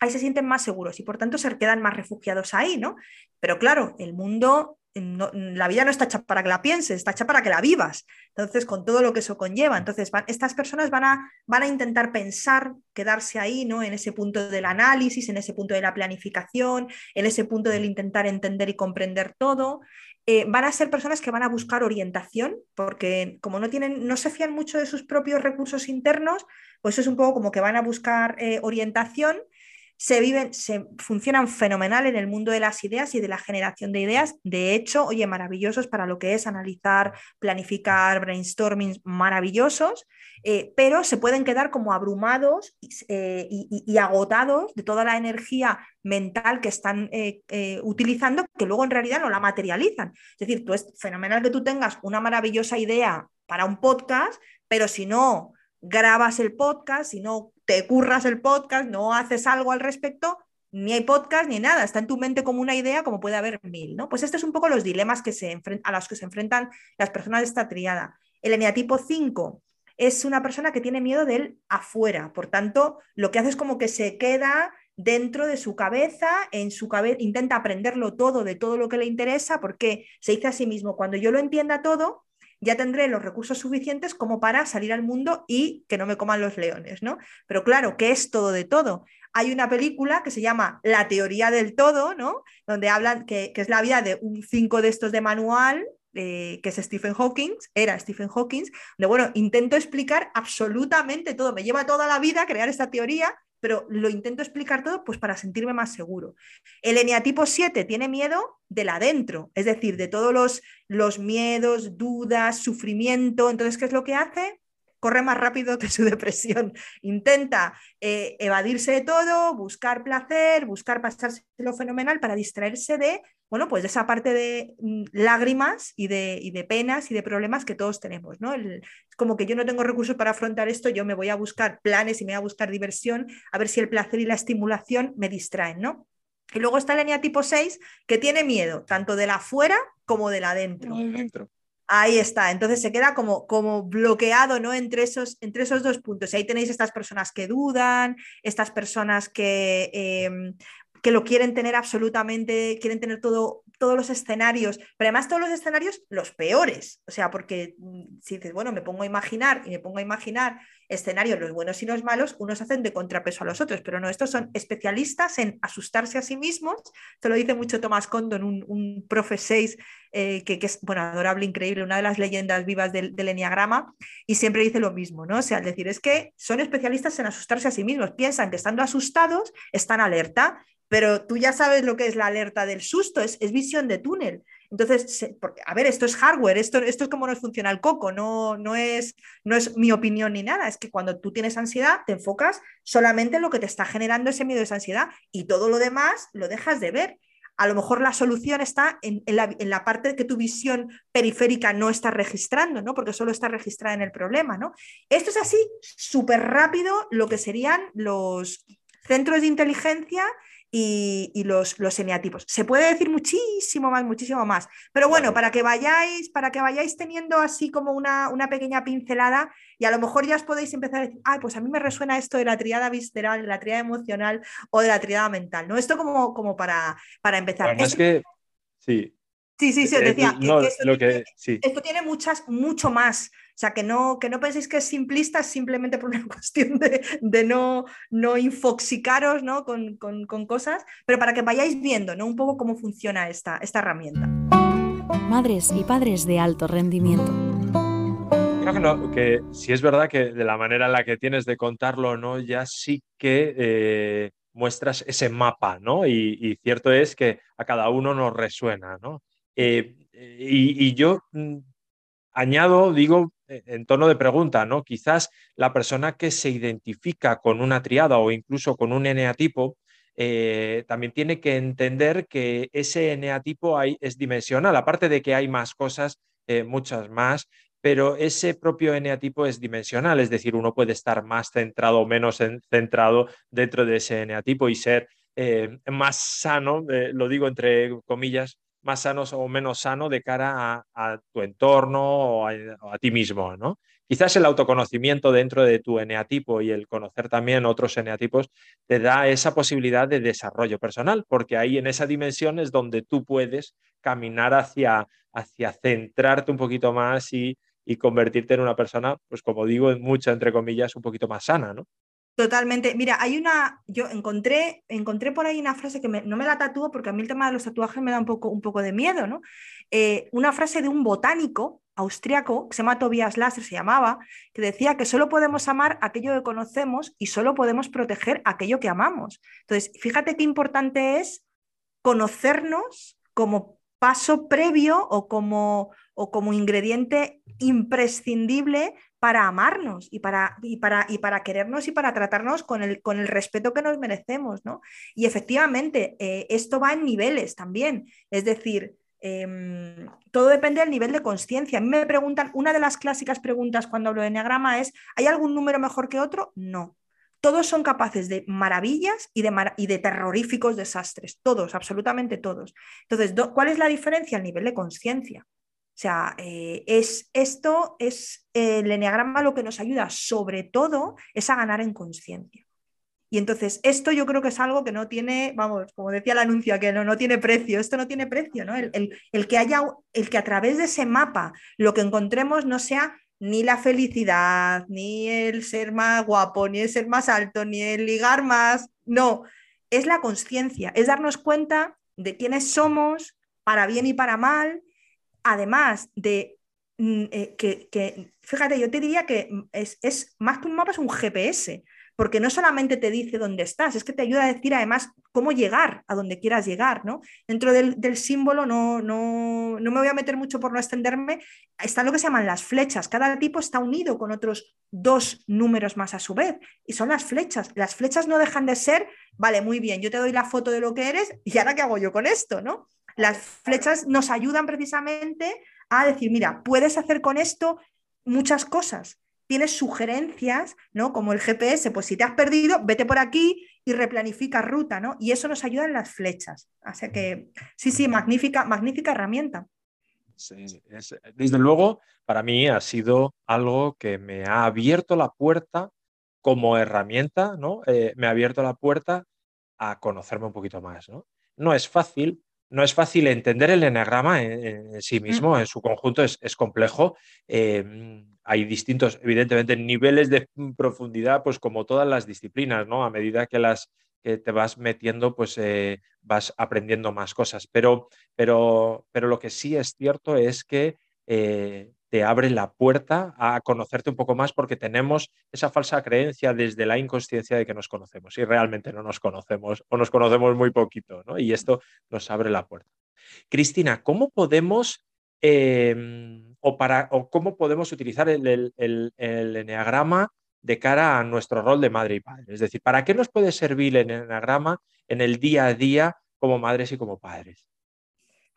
ahí se sienten más seguros y por tanto se quedan más refugiados ahí, ¿no? Pero claro, el mundo, la vida no está hecha para que la pienses, está hecha para que la vivas. Entonces, con todo lo que eso conlleva. Entonces, estas personas van a, van a intentar pensar, quedarse ahí, ¿no? En ese punto del análisis, en ese punto de la planificación, en ese punto del intentar entender y comprender todo. Eh, van a ser personas que van a buscar orientación, porque como no tienen, no se fían mucho de sus propios recursos internos, pues es un poco como que van a buscar eh, orientación se viven, se funcionan fenomenal en el mundo de las ideas y de la generación de ideas. De hecho, oye, maravillosos para lo que es analizar, planificar, brainstorming, maravillosos, eh, pero se pueden quedar como abrumados eh, y, agotados de toda la energía mental que están eh, utilizando, que luego en realidad no la materializan. Es decir, tú es fenomenal que tú tengas una maravillosa idea para un podcast, pero si no grabas el podcast, si no te curras el podcast, no haces algo al respecto, ni hay podcast ni nada, está en tu mente como una idea, como puede haber mil, ¿no? Pues estos son un poco los dilemas que se a los que se enfrentan las personas de esta triada. El eneatipo 5 es una persona que tiene miedo del afuera, por tanto, lo que hace es como que se queda dentro de su cabeza, en su cabeza, intenta aprenderlo todo de todo lo que le interesa, porque se dice a sí mismo, cuando yo lo entienda todo, ya tendré los recursos suficientes como para salir al mundo y que no me coman los leones, ¿no? Pero claro, ¿qué es todo de todo? Hay una película que se llama La teoría del todo, ¿no? Donde hablan que, es la vida de un cinco de estos de manual, eh, que es Stephen Hawking, era Stephen Hawking, donde, bueno, intento explicar absolutamente todo. Me lleva toda la vida crear esta teoría pero lo intento explicar todo pues para sentirme más seguro. El eneatipo 7 tiene miedo del adentro, es decir, de todos los, los miedos, dudas, sufrimiento. Entonces, ¿qué es lo que hace? Corre más rápido que su depresión. Intenta eh, evadirse de todo, buscar placer, buscar pasarse lo fenomenal para distraerse de, bueno, pues de esa parte de mm, lágrimas y de, de, penas y de problemas que todos tenemos, ¿no? como que yo no tengo recursos para afrontar esto, yo me voy a buscar planes y me voy a buscar diversión, a ver si el placer y la estimulación me distraen, ¿no? Y luego está la línea tipo 6, que tiene miedo tanto de la afuera como de la adentro. Ahí está, entonces se queda como, como bloqueado ¿no? entre, esos, entre esos dos puntos. Y ahí tenéis estas personas que dudan, estas personas que, em, que lo quieren tener absolutamente, quieren tener todo, todos los escenarios, pero además todos los escenarios los peores. O sea, porque mm, si dices, bueno, me pongo a imaginar y me pongo a imaginar escenarios, los buenos y los malos, unos hacen de contrapeso a los otros, pero no, estos son especialistas en asustarse a sí mismos. Te lo dice mucho Tomás Condon, un, un profe 6, eh, que, es, bueno, adorable, increíble, una de las leyendas vivas del, del Enneagrama, y siempre dice lo mismo, ¿no? O sea, al decir, es que son especialistas en asustarse a sí mismos, piensan que estando asustados están alerta, pero tú ya sabes lo que es la alerta del susto, es, es visión de túnel. Entonces, a ver, esto es hardware, esto, esto es como nos funciona el coco, no, no, es, no es mi opinión ni nada, es que cuando tú tienes ansiedad te enfocas solamente en lo que te está generando ese miedo, esa ansiedad, y todo lo demás lo dejas de ver. A lo mejor la solución está en, la, en la, parte que tu visión periférica no está registrando, ¿no? porque solo está registrada en el problema. ¿no? Esto es así, súper rápido, lo que serían los centros de inteligencia y, los, los eneatipos. Se puede decir muchísimo más, muchísimo más. Pero bueno, para que vayáis, para que vayáis teniendo así como una, una, pequeña pincelada y a lo mejor ya os podéis empezar a decir, ay, pues a mí me resuena esto de la triada visceral, de la triada emocional o de la triada mental. ¿no? Esto como, como para, para empezar. es que, sí. Sí, sí, sí, os decía que, esto tiene muchas, mucho más sea, que no, que no penséis que es simplista simplemente por una cuestión de, no, no infoxicaros ¿no? Con, con, cosas, pero para que vayáis viendo ¿no? un poco cómo funciona esta, esta herramienta. madres y padres de alto rendimiento. Creo que, sí es verdad que de la manera en la que tienes de contarlo, ¿no? Ya sí que eh, muestras ese mapa, ¿no? Y, cierto es que a cada uno nos resuena, ¿no? Eh, y, yo mm, añado, digo, en tono de pregunta, ¿no? Quizás la persona que se identifica con una triada o incluso con un eneatipo, eh, también tiene que entender que ese eneatipo es dimensional, aparte de que hay más cosas, eh, muchas más, pero ese propio eneatipo es dimensional, es decir, uno puede estar más centrado o menos centrado dentro de ese eneatipo y ser eh, más sano, lo digo entre comillas, más sano o menos sano de cara a, tu entorno o a, ti mismo, ¿no? Quizás el autoconocimiento dentro de tu eneatipo y el conocer también otros eneatipos te da esa posibilidad de desarrollo personal, porque ahí en esa dimensión es donde tú puedes caminar hacia, hacia centrarte un poquito más y, y convertirte en una persona, pues como digo, mucha entre comillas, un poquito más sana, ¿no? Totalmente. Mira, hay una, yo encontré, encontré por ahí una frase que no me la tatúo porque a mí el tema de los tatuajes me da un poco, un poco de miedo, ¿no? Eh, una frase de un botánico austriaco que se llama Tobias Lasser, se llamaba, que decía que solo podemos amar aquello que conocemos y solo podemos proteger aquello que amamos. Entonces, fíjate qué importante es conocernos como paso previo o como, o como ingrediente imprescindible para amarnos y para, y para, y para querernos y para tratarnos con el, con el respeto que nos merecemos. ¿no? Y efectivamente, eh, esto va en niveles también. Es decir, em, todo depende del nivel de conciencia. A mí me preguntan, una de las clásicas preguntas cuando hablo de enneagrama es, ¿hay algún número mejor que otro? No. Todos son capaces de maravillas y de, y de terroríficos desastres, todos, absolutamente todos. Entonces, ¿cuál es la diferencia? El nivel de conciencia. O sea, eh, es, esto es el enneagrama lo que nos ayuda sobre todo es a ganar en conciencia. Y entonces, esto yo creo que es algo que no tiene, vamos, como decía el anuncio, que no, no tiene precio, esto no tiene precio, ¿no? El, el, que haya, el que a través de ese mapa lo que encontremos no sea ni la felicidad, ni el ser más guapo, ni el ser más alto, ni el ligar más, no, es la conciencia, es darnos cuenta de quiénes somos, para bien y para mal, además de mm, eh, que, fíjate, yo te diría que es, más que un mapa, es un GPS, porque no solamente te dice dónde estás, es que te ayuda a decir además cómo llegar a donde quieras llegar, ¿no? Dentro del, símbolo no, no, no, me voy a meter mucho por no extenderme, están lo que se llaman las flechas, cada tipo está unido con otros dos números más a su vez, y son las flechas. Las flechas no dejan de ser, vale, muy bien, yo te doy la foto de lo que eres, y ahora qué hago yo con esto, ¿no? Las flechas nos ayudan precisamente a decir, mira, puedes hacer con esto muchas cosas. Tienes sugerencias, ¿no? Como el GPS, pues si te has perdido, vete por aquí y replanifica ruta, ¿no? Y eso nos ayuda en las flechas. Así que sí, sí, magnífica, magnífica herramienta. desde luego, para mí ha sido algo que me ha abierto la puerta como herramienta, ¿no? Eh, me ha abierto la puerta a conocerme un poquito más, ¿no? No es fácil, no es fácil entender el enagrama en, sí mismo, en su conjunto es, complejo. Em, hay distintos, evidentemente, niveles de profundidad, pues como todas las disciplinas, ¿no? A medida que las que te vas metiendo, pues eh, vas aprendiendo más cosas. Pero, pero, pero lo que sí es cierto es que eh, te abre la puerta a conocerte un poco más porque tenemos esa falsa creencia desde la inconsciencia de que nos conocemos y realmente no nos conocemos o nos conocemos muy poquito, ¿no? Y esto nos abre la puerta. Cristina, ¿cómo podemos em, o, para, o cómo podemos utilizar el, el, enneagrama de cara a nuestro rol de madre y padre? Es decir, ¿para qué nos puede servir el enneagrama en el día a día como madres y como padres?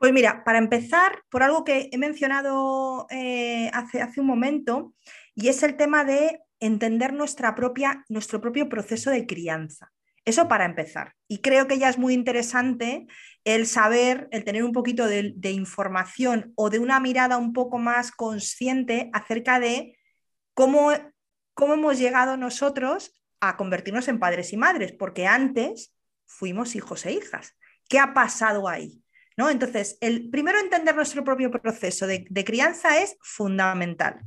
Pues mira, para empezar, por algo que he mencionado eh, hace, hace un momento, y es el tema de entender nuestra propia, nuestro propio proceso de crianza. Eso para empezar. Y creo que ya es muy interesante el saber, el tener un poquito de, información o de una mirada un poco más consciente acerca de cómo, cómo hemos llegado nosotros a convertirnos en padres y madres, porque antes fuimos hijos e hijas. ¿Qué ha pasado ahí? ¿No? Entonces, el primero entender nuestro propio proceso de, crianza es fundamental.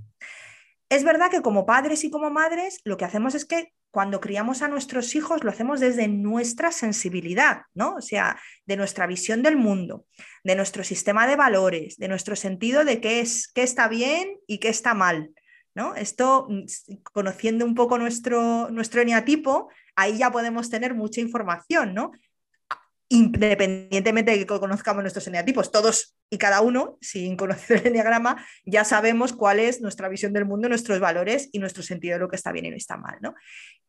Es verdad que como padres y como madres lo que hacemos es que cuando criamos a nuestros hijos lo hacemos desde nuestra sensibilidad, ¿no? O sea, de nuestra visión del mundo, de nuestro sistema de valores, de nuestro sentido de qué es qué está bien y qué está mal, ¿no? Esto mm, conociendo un poco nuestro nuestro eneatipo, ahí ya podemos tener mucha información, ¿no? Independientemente de que conozcamos nuestros eneatipos, todos y cada uno, sin conocer el eneagrama, ya sabemos cuál es nuestra visión del mundo, nuestros valores y nuestro sentido de lo que está bien y no está mal. ¿no?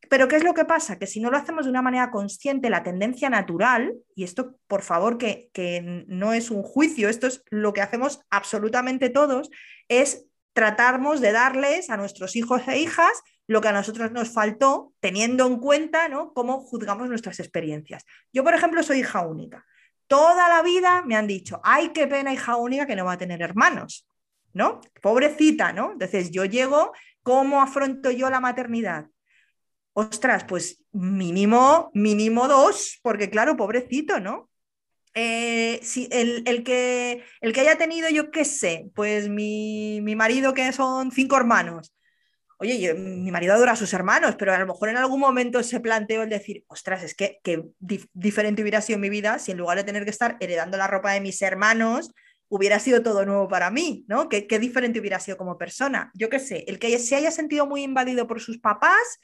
Pero ¿qué es lo que pasa? Que si no lo hacemos de una manera consciente, la tendencia natural, y esto por favor que, que no es un juicio, esto es lo que hacemos absolutamente todos, es tratarnos de darles a nuestros hijos e hijas lo que a nosotros nos faltó, teniendo en cuenta ¿no? cómo juzgamos nuestras experiencias. Yo, por ejemplo, soy hija única. Toda la vida me han dicho, ay, qué pena hija única que no va a tener hermanos, ¿no? Pobrecita, ¿no? Entonces yo llego, ¿cómo afronto yo la maternidad? Ostras, pues mínimo, mínimo dos, porque claro, pobrecito, ¿no? Eh, si el, que, el que haya tenido, yo qué sé, pues mi, mi marido que son cinco hermanos, oye, mi marido adora a sus hermanos, pero a lo mejor en algún momento se planteó el decir, ostras, es que, diferente hubiera sido mi vida si en lugar de tener que estar heredando la ropa de mis hermanos, hubiera sido todo nuevo para mí, ¿no? ¿Qué, diferente hubiera sido como persona? Yo qué sé, el que se haya sentido muy invadido por sus papás,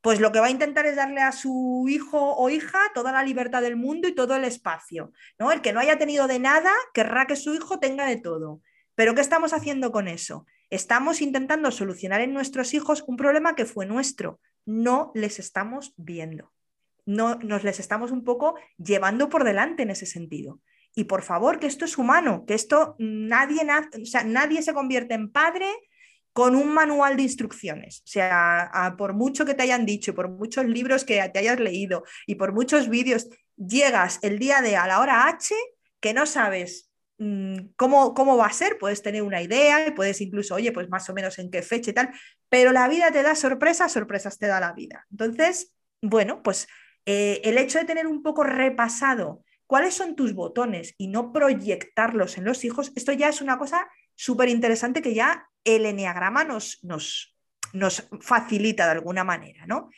pues lo que va a intentar es darle a su hijo o hija toda la libertad del mundo y todo el espacio, ¿no? El que no haya tenido de nada, querrá que su hijo tenga de todo. Pero ¿qué estamos haciendo con eso? Estamos intentando solucionar en nuestros hijos un problema que fue nuestro. No les estamos viendo. No nos les estamos un poco llevando por delante en ese sentido. Y por favor, que esto es humano, que esto nadie, o sea, nadie se convierte en padre con un manual de instrucciones. O sea, por mucho que te hayan dicho, por muchos libros que te hayas leído y por muchos vídeos, llegas el día de a la hora H que no sabes ¿Cómo, ¿Cómo va a ser? Puedes tener una idea y puedes incluso, oye, pues más o menos en qué fecha y tal, pero la vida te da sorpresas, sorpresas te da la vida. Entonces, bueno, pues eh, el hecho de tener un poco repasado cuáles son tus botones y no proyectarlos en los hijos, esto ya es una cosa súper interesante que ya el enneagrama nos, nos, nos facilita de alguna manera, ¿no?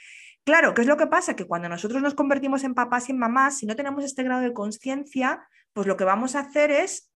Claro, ¿qué es lo que pasa? Que cuando nosotros nos convertimos en papás y en mamás, si no tenemos este grado de conciencia, pues lo que vamos a hacer es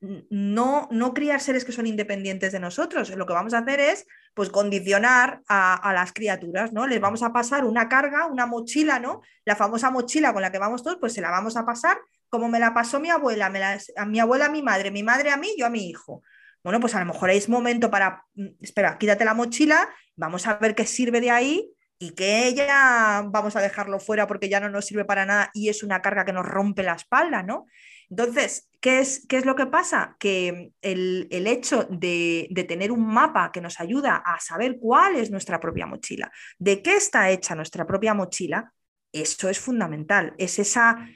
no, no criar seres que son independientes de nosotros. Lo que vamos a hacer es pues condicionar a, las criaturas, ¿no? Les vamos a pasar una carga, una mochila, ¿no? La famosa mochila con la que vamos todos, pues se la vamos a pasar como me la pasó mi abuela, a mi abuela a mi madre, mi madre a mí, yo a mi hijo. Bueno, pues a lo mejor es momento para, mm, espera, quítate la mochila, vamos a ver qué sirve de ahí y que ella vamos a dejarlo fuera porque ya no nos sirve para nada y es una carga que nos rompe la espalda, ¿no? Entonces, ¿qué es, qué es lo que pasa? Que el, hecho de, tener un mapa que nos ayuda a saber cuál es nuestra propia mochila, de qué está hecha nuestra propia mochila, eso es fundamental. Es esa,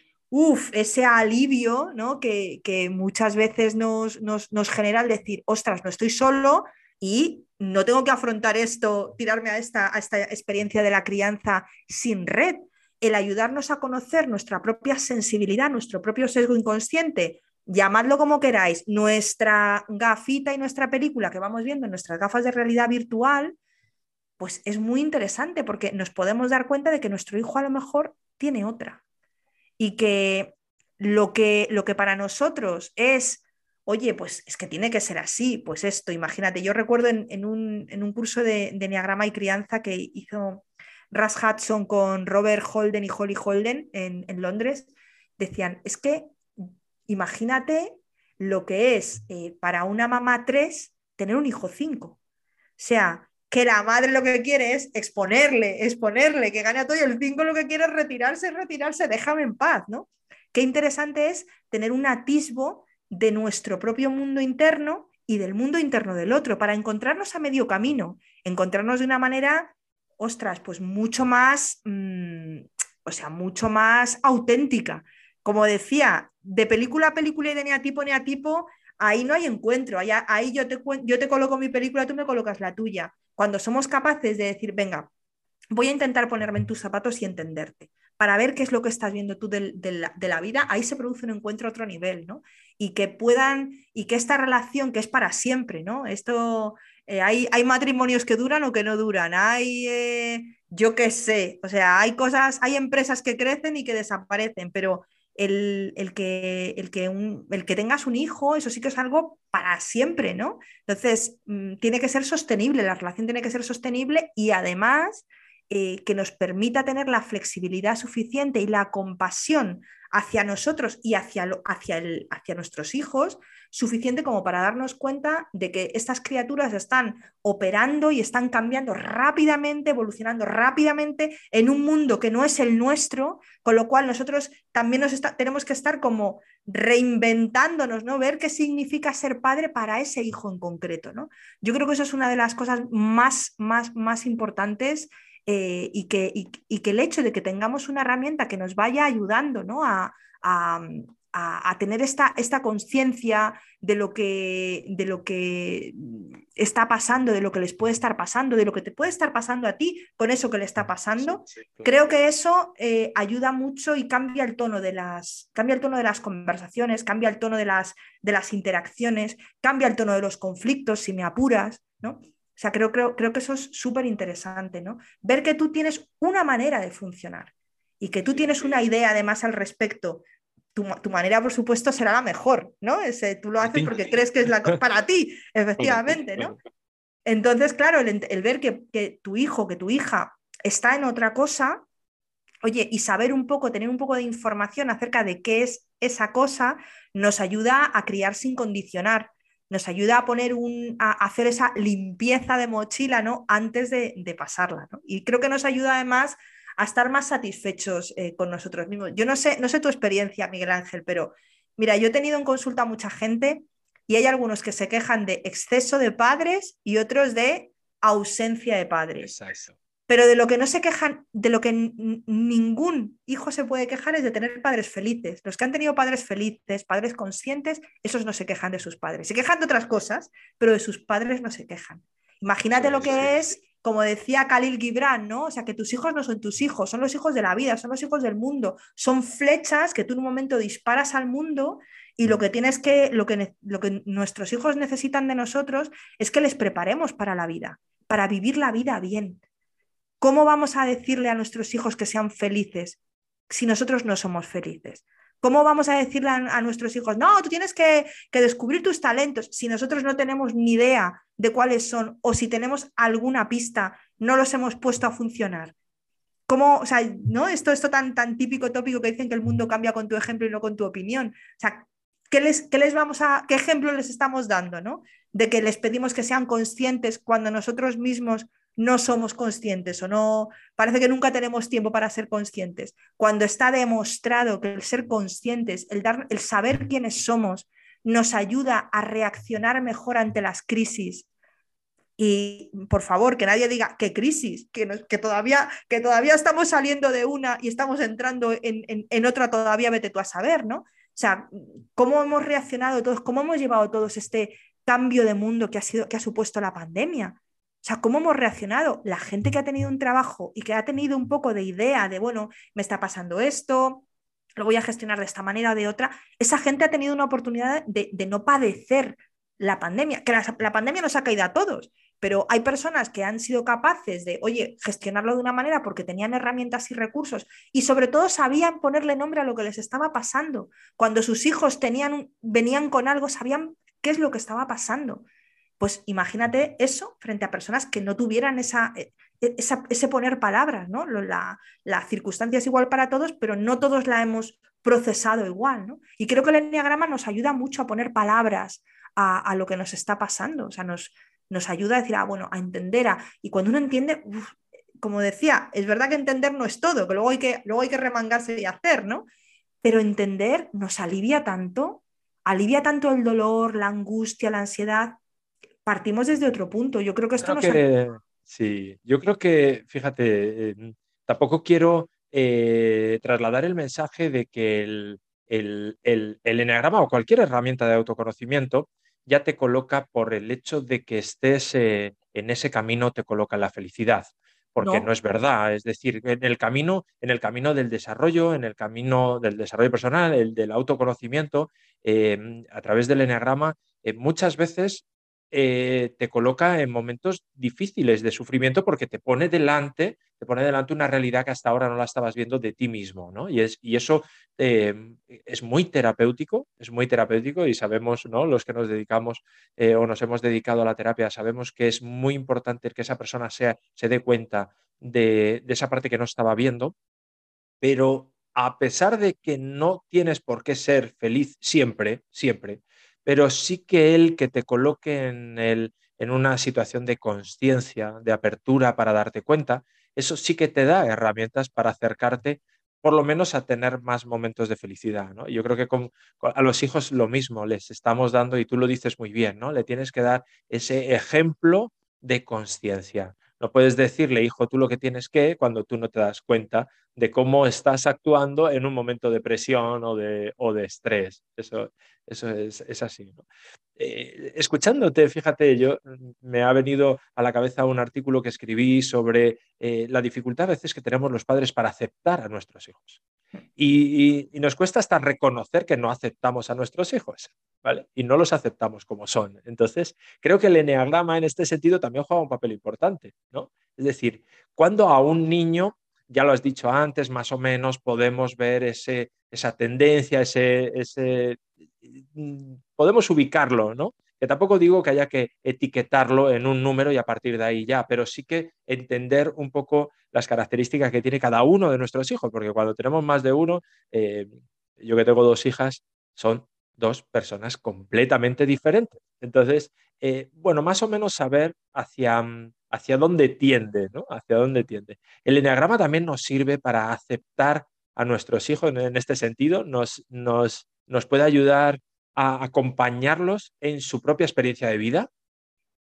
ese alivio ¿no? que, muchas veces nos, nos, nos genera el decir, ostras, no estoy solo y no tengo que afrontar esto, tirarme a esta, a esta experiencia de la crianza sin red. El ayudarnos a conocer nuestra propia sensibilidad, nuestro propio sesgo inconsciente, llamadlo como queráis, nuestra gafita y nuestra película que vamos viendo en nuestras gafas de realidad virtual, pues es muy interesante porque nos podemos dar cuenta de que nuestro hijo a lo mejor tiene otra y que lo que, lo que para nosotros es oye, pues es que tiene que ser así, pues esto, imagínate, yo recuerdo en, un, curso de, de Enneagrama y Crianza que hizo Russ Hudson con Robert Holden y Holly Holden en, Londres, decían, es que imagínate lo que es eh, para una mamá 3 tener un hijo 5. O sea, que la madre lo que quiere es exponerle, exponerle, que gane a todo y el 5 lo que quiere es retirarse, retirarse, déjame en paz, ¿no? Qué interesante es tener un atisbo de nuestro propio mundo interno y del mundo interno del otro, para encontrarnos a medio camino, encontrarnos de una manera, ostras, pues mucho más, mm, o sea, mucho más auténtica. Como decía, de película a película y de neatipo a neatipo, ahí no hay encuentro, ahí, ahí yo, te, yo te coloco mi película, tú me colocas la tuya. Cuando somos capaces de decir, venga, voy a intentar ponerme en tus zapatos y entenderte para ver qué es lo que estás viendo tú de, la, vida, ahí se produce un encuentro a otro nivel, ¿no? Y que puedan, y que esta relación que es para siempre, ¿no? Esto, eh, hay, hay, matrimonios que duran o que no duran, hay, eh, yo qué sé, o sea, hay cosas, hay empresas que crecen y que desaparecen, pero el, que, el, que el que tengas un hijo, eso sí que es algo para siempre, ¿no? Entonces, mm, tiene que ser sostenible, la relación tiene que ser sostenible y además eh, que nos permita tener la flexibilidad suficiente y la compasión hacia nosotros y hacia, hacia, el, hacia nuestros hijos suficiente como para darnos cuenta de que estas criaturas están operando y están cambiando rápidamente, evolucionando rápidamente en un mundo que no es el nuestro, con lo cual nosotros también nos tenemos que estar como reinventándonos, ¿no? Ver qué significa ser padre para ese hijo en concreto, ¿no? Yo creo que eso es una de las cosas más, más, más importantes eh, y, que, y, que, el hecho de que tengamos una herramienta que nos vaya ayudando ¿no? a, a, tener esta, esta conciencia de, lo que, de lo que está pasando, de lo que les puede estar pasando, de lo que te puede estar pasando a ti con eso que le está pasando, creo que eso eh, ayuda mucho y cambia el tono de las, cambia el tono de las conversaciones, cambia el tono de las, de las interacciones, cambia el tono de los conflictos, si me apuras, ¿no? O sea, creo, creo, creo que eso es súper interesante, ¿no? Ver que tú tienes una manera de funcionar y que tú tienes una idea además al respecto tu, manera, por supuesto, será la mejor, ¿no? Ese, tú lo haces porque crees que es la para ti, efectivamente, ¿no? Entonces, claro, el, ver que, tu hijo, que tu hija está en otra cosa, oye, y saber un poco, tener un poco de información acerca de qué es esa cosa, nos ayuda a criar sin condicionar, nos ayuda a poner un, a hacer esa limpieza de mochila, ¿no? Antes de, de pasarla, ¿no? Y creo que nos ayuda además a estar más satisfechos eh, con nosotros mismos. Yo no sé, no sé tu experiencia, Miguel Ángel, pero mira, yo he tenido en consulta a mucha gente y hay algunos que se quejan de exceso de padres y otros de ausencia de padres. Pero de lo que no se quejan, de lo que ningún hijo se puede quejar es de tener padres felices. Los que han tenido padres felices, padres conscientes, esos no se quejan de sus padres. Se quejan de otras cosas, pero de sus padres no se quejan. Imagínate lo que es como decía Khalil Gibran, ¿no? O sea, que tus hijos no son tus hijos, son los hijos de la vida, son los hijos del mundo, son flechas que tú en un momento disparas al mundo y lo que tienes que, lo que, lo que nuestros hijos necesitan de nosotros es que les preparemos para la vida, para vivir la vida bien. ¿Cómo vamos a decirle a nuestros hijos que sean felices si nosotros no somos felices? ¿Cómo vamos a decirle a, nuestros hijos, no, tú tienes que, descubrir tus talentos si nosotros no tenemos ni idea de cuáles son o si tenemos alguna pista, no los hemos puesto a funcionar? ¿Cómo, o sea, ¿no? Esto, esto tan, tan típico, tópico que dicen que el mundo cambia con tu ejemplo y no con tu opinión. O sea, ¿qué les, qué les vamos a, qué ejemplo les estamos dando, ¿no? De que les pedimos que sean conscientes cuando nosotros mismos no somos conscientes o no, parece que nunca tenemos tiempo para ser conscientes. Cuando está demostrado que el ser conscientes, el, dar, el saber quiénes somos, nos ayuda a reaccionar mejor ante las crisis. Y por favor, que nadie diga qué crisis, que, que, todavía, que todavía estamos saliendo de una y estamos entrando en, en, otra todavía, vete tú a saber, ¿no? O sea, cómo hemos reaccionado todos, cómo hemos llevado todos este cambio de mundo que ha, sido, que ha supuesto la pandemia. O sea, ¿cómo hemos reaccionado? La gente que ha tenido un trabajo y que ha tenido un poco de idea de, bueno, me está pasando esto, lo voy a gestionar de esta manera o de otra, esa gente ha tenido una oportunidad de, no padecer la pandemia, que la, pandemia nos ha caído a todos, pero hay personas que han sido capaces de, oye, gestionarlo de una manera porque tenían herramientas y recursos y sobre todo sabían ponerle nombre a lo que les estaba pasando. Cuando sus hijos tenían, venían con algo, sabían qué es lo que estaba pasando. Pues imagínate eso frente a personas que no tuvieran esa, e, e, ese poner palabras, ¿no? La, circunstancia es igual para todos, pero no todos la hemos procesado igual, ¿no? Y creo que el enneagrama nos ayuda mucho a poner palabras a, lo que nos está pasando, o sea, nos, nos ayuda a decir, ah, bueno, a entender, a... y cuando uno entiende, como decía, es verdad que entender no es todo, que luego hay que, luego hay que remangarse y hacer, ¿no? Pero entender nos alivia tanto, alivia tanto el dolor, la angustia, la ansiedad, partimos desde otro punto. Yo creo que esto no Sí, yo creo que, fíjate, tampoco quiero eh, trasladar el mensaje de que el, el, el, enneagrama o cualquier herramienta de autoconocimiento ya te coloca por el hecho de que estés eh, en ese camino, te coloca la felicidad. Porque no. es verdad, es decir, en el camino, en el camino del desarrollo, en el camino del desarrollo personal, el del autoconocimiento, em, a través del enneagrama, eh, muchas veces eh, te coloca en momentos difíciles de sufrimiento porque te pone delante, te pone delante una realidad que hasta ahora no la estabas viendo de ti mismo, ¿no? Y, es, y eso eh, es muy terapéutico, es muy terapéutico y sabemos, ¿no? Los que nos dedicamos eh, o nos hemos dedicado a la terapia, sabemos que es muy importante que esa persona se dé cuenta de, de esa parte que no estaba viendo, pero a pesar de que no tienes por qué ser feliz siempre, siempre, pero sí que el que te coloque en, el, en una situación de conciencia, de apertura para darte cuenta, eso sí que te da herramientas para acercarte por lo menos a tener más momentos de felicidad. ¿no? Yo creo que con, a los hijos lo mismo les estamos dando, y tú lo dices muy bien, ¿no? le tienes que dar ese ejemplo de conciencia. No puedes decirle, hijo, tú lo que tienes que, cuando tú no te das cuenta de cómo estás actuando en un momento de presión o de, o de estrés. Eso, eso es, así. Eh, escuchándote, fíjate, yo mm, me ha venido a la cabeza un artículo que escribí sobre eh, la dificultad a veces que tenemos los padres para aceptar a nuestros hijos. Y, nos cuesta hasta reconocer que no aceptamos a nuestros hijos, ¿vale? Y no los aceptamos como son. Entonces, creo que el eneagrama en este sentido también juega un papel importante, ¿no? Es decir, cuando a un niño, ya lo has dicho antes, más o menos podemos ver ese, esa tendencia, ese, podemos ubicarlo, ¿no? que tampoco digo que haya que etiquetarlo en un número y a partir de ahí ya, pero sí que entender un poco las características que tiene cada uno de nuestros hijos, porque cuando tenemos más de uno, eh, yo que tengo dos hijas, son dos personas completamente diferentes. Entonces, eh, bueno, más o menos saber hacia, hacia dónde tiende, ¿no? Hacia dónde tiende. El enneagrama también nos sirve para aceptar a nuestros hijos en, este sentido, nos, nos, nos puede ayudar a acompañarlos en su propia experiencia de vida?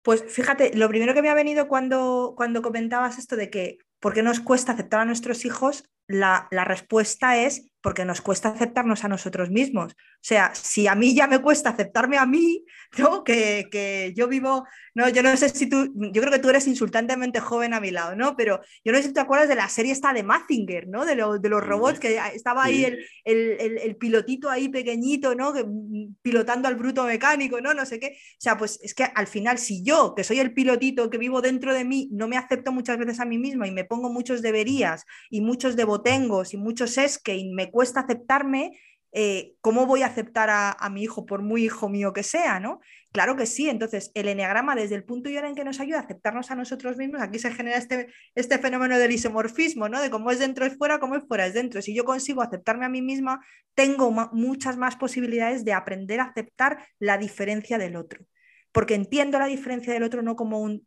Pues fíjate, lo primero que me ha venido cuando, cuando comentabas esto de que por qué nos cuesta aceptar a nuestros hijos, la, la respuesta es porque nos cuesta aceptarnos a nosotros mismos. O sea, si a mí ya me cuesta aceptarme a mí, ¿no? Que, que, yo vivo, no, yo no sé si tú, yo creo que tú eres insultantemente joven a mi lado, ¿no? Pero yo no sé si te acuerdas de la serie esta de Mazinger, ¿no? De, de los robots, que estaba ahí el, el, el, pilotito ahí pequeñito, ¿no? Mm, pilotando al bruto mecánico, ¿no? No sé qué. O sea, pues es que al final, si yo, que soy el pilotito que vivo dentro de mí, no me acepto muchas veces a mí mismo y me pongo muchos deberías y muchos debotengos y muchos es que me cuesta aceptarme, eh, ¿cómo voy a aceptar a, mi hijo, por muy hijo mío que sea? ¿no? Claro que sí. Entonces, el eneagrama, desde el punto y hora en que nos ayuda a aceptarnos a nosotros mismos, aquí se genera este, este fenómeno del isomorfismo, ¿no? De cómo es dentro es fuera, cómo es fuera es dentro. Si yo consigo aceptarme a mí misma, tengo muchas más posibilidades de aprender a aceptar la diferencia del otro. Porque entiendo la diferencia del otro no como un,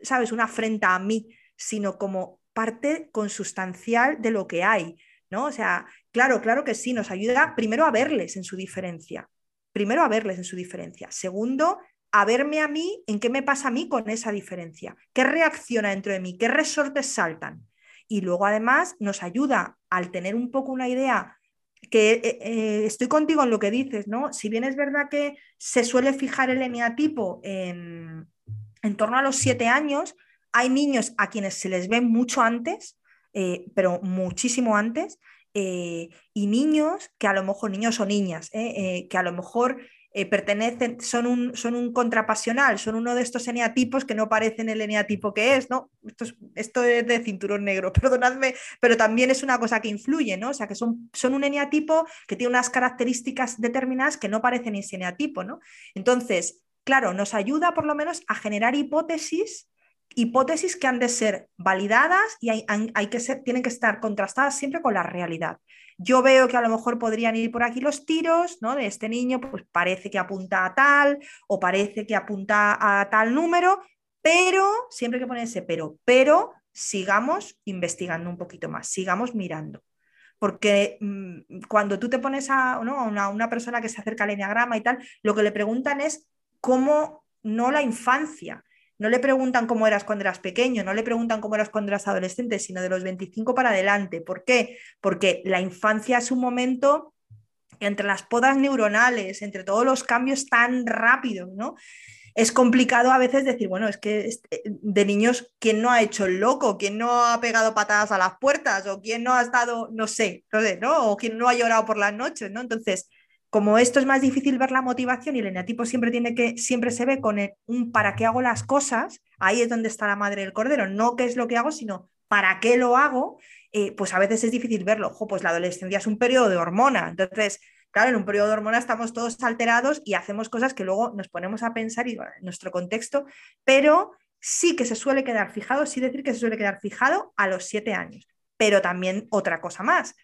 ¿sabes?, una afrenta a mí, sino como parte consustancial de lo que hay. ¿no? O sea, claro, claro que sí, nos ayuda primero a verles en su diferencia, primero a verles en su diferencia, segundo, a verme a mí, en qué me pasa a mí con esa diferencia, qué reacciona dentro de mí, qué resortes saltan. Y luego además nos ayuda al tener un poco una idea que eh, eh, estoy contigo en lo que dices, ¿no? Si bien es verdad que se suele fijar el eneatipo en, en torno a los siete años, hay niños a quienes se les ve mucho antes eh, pero muchísimo antes, eh, y niños que a lo mejor, niños o niñas, eh, que a lo mejor pertenecen, son un, son un contrapasional, son uno de estos eneatipos que no parecen el eneatipo que es, ¿no? Esto es, esto es de cinturón negro, perdonadme, pero también es una cosa que influye, ¿no? O sea, que son, son un eneatipo que tiene unas características determinadas que no parecen ese eneatipo, ¿no? Entonces, claro, nos ayuda por lo menos a generar hipótesis hipótesis que han de ser validadas y hay, que ser, tienen que estar contrastadas siempre con la realidad. Yo veo que a lo mejor podrían ir por aquí los tiros, ¿no? De este niño, pues parece que apunta a tal o parece que apunta a tal número, pero siempre que poner ese pero, pero sigamos investigando un poquito más, sigamos mirando. Porque mm, cuando tú te pones a, una, una persona que se acerca al enneagrama y tal, lo que le preguntan es cómo no la infancia, no le preguntan cómo eras cuando eras pequeño, no le preguntan cómo eras cuando eras adolescente, sino de los 25 para adelante. ¿Por qué? Porque la infancia es un momento entre las podas neuronales, entre todos los cambios tan rápidos, ¿no? Es complicado a veces decir, bueno, es que eh, de niños, ¿quién no ha hecho el loco? ¿Quién no ha pegado patadas a las puertas? ¿O quién no ha estado, no sé, no sé, ¿no? O quién no ha llorado por las noches, ¿no? Entonces, como esto es más difícil ver la motivación y el eneatipo siempre tiene que, siempre se ve con un para qué hago las cosas, ahí es donde está la madre del cordero, no qué es lo que hago, sino para qué lo hago, eh, pues a veces es difícil verlo. Ojo, pues la adolescencia es un periodo de hormona, entonces claro, en un periodo de hormona estamos todos alterados y hacemos cosas que luego nos ponemos a pensar y, en nuestro contexto, pero sí que se suele quedar fijado, sí decir que se suele quedar fijado a los siete años. Pero también otra cosa más,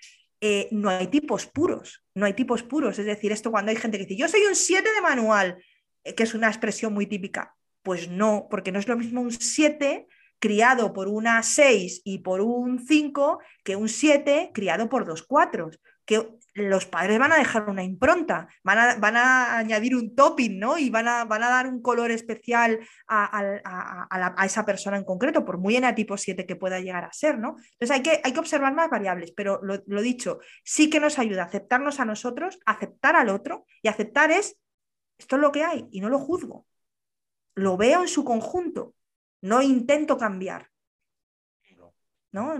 eh, no hay tipos puros, no hay tipos puros. Es decir, esto cuando hay gente que dice, yo soy un 7 de manual, eh, que es una expresión muy típica. Pues no, porque no es lo mismo un 7 criado por una 6 y por un 5 que un 7 criado por dos 4 que los padres van a dejar una impronta, van a, a añadir un topping, ¿no? Y van a, a dar un color especial a, esa persona en concreto, por muy tipo 7 que pueda llegar a ser, ¿no? Entonces hay que, hay que observar más variables, pero lo, lo dicho, sí que nos ayuda a aceptarnos a nosotros, aceptar al otro, y aceptar es, esto es lo que hay, y no lo juzgo. Lo veo en su conjunto, no intento cambiar.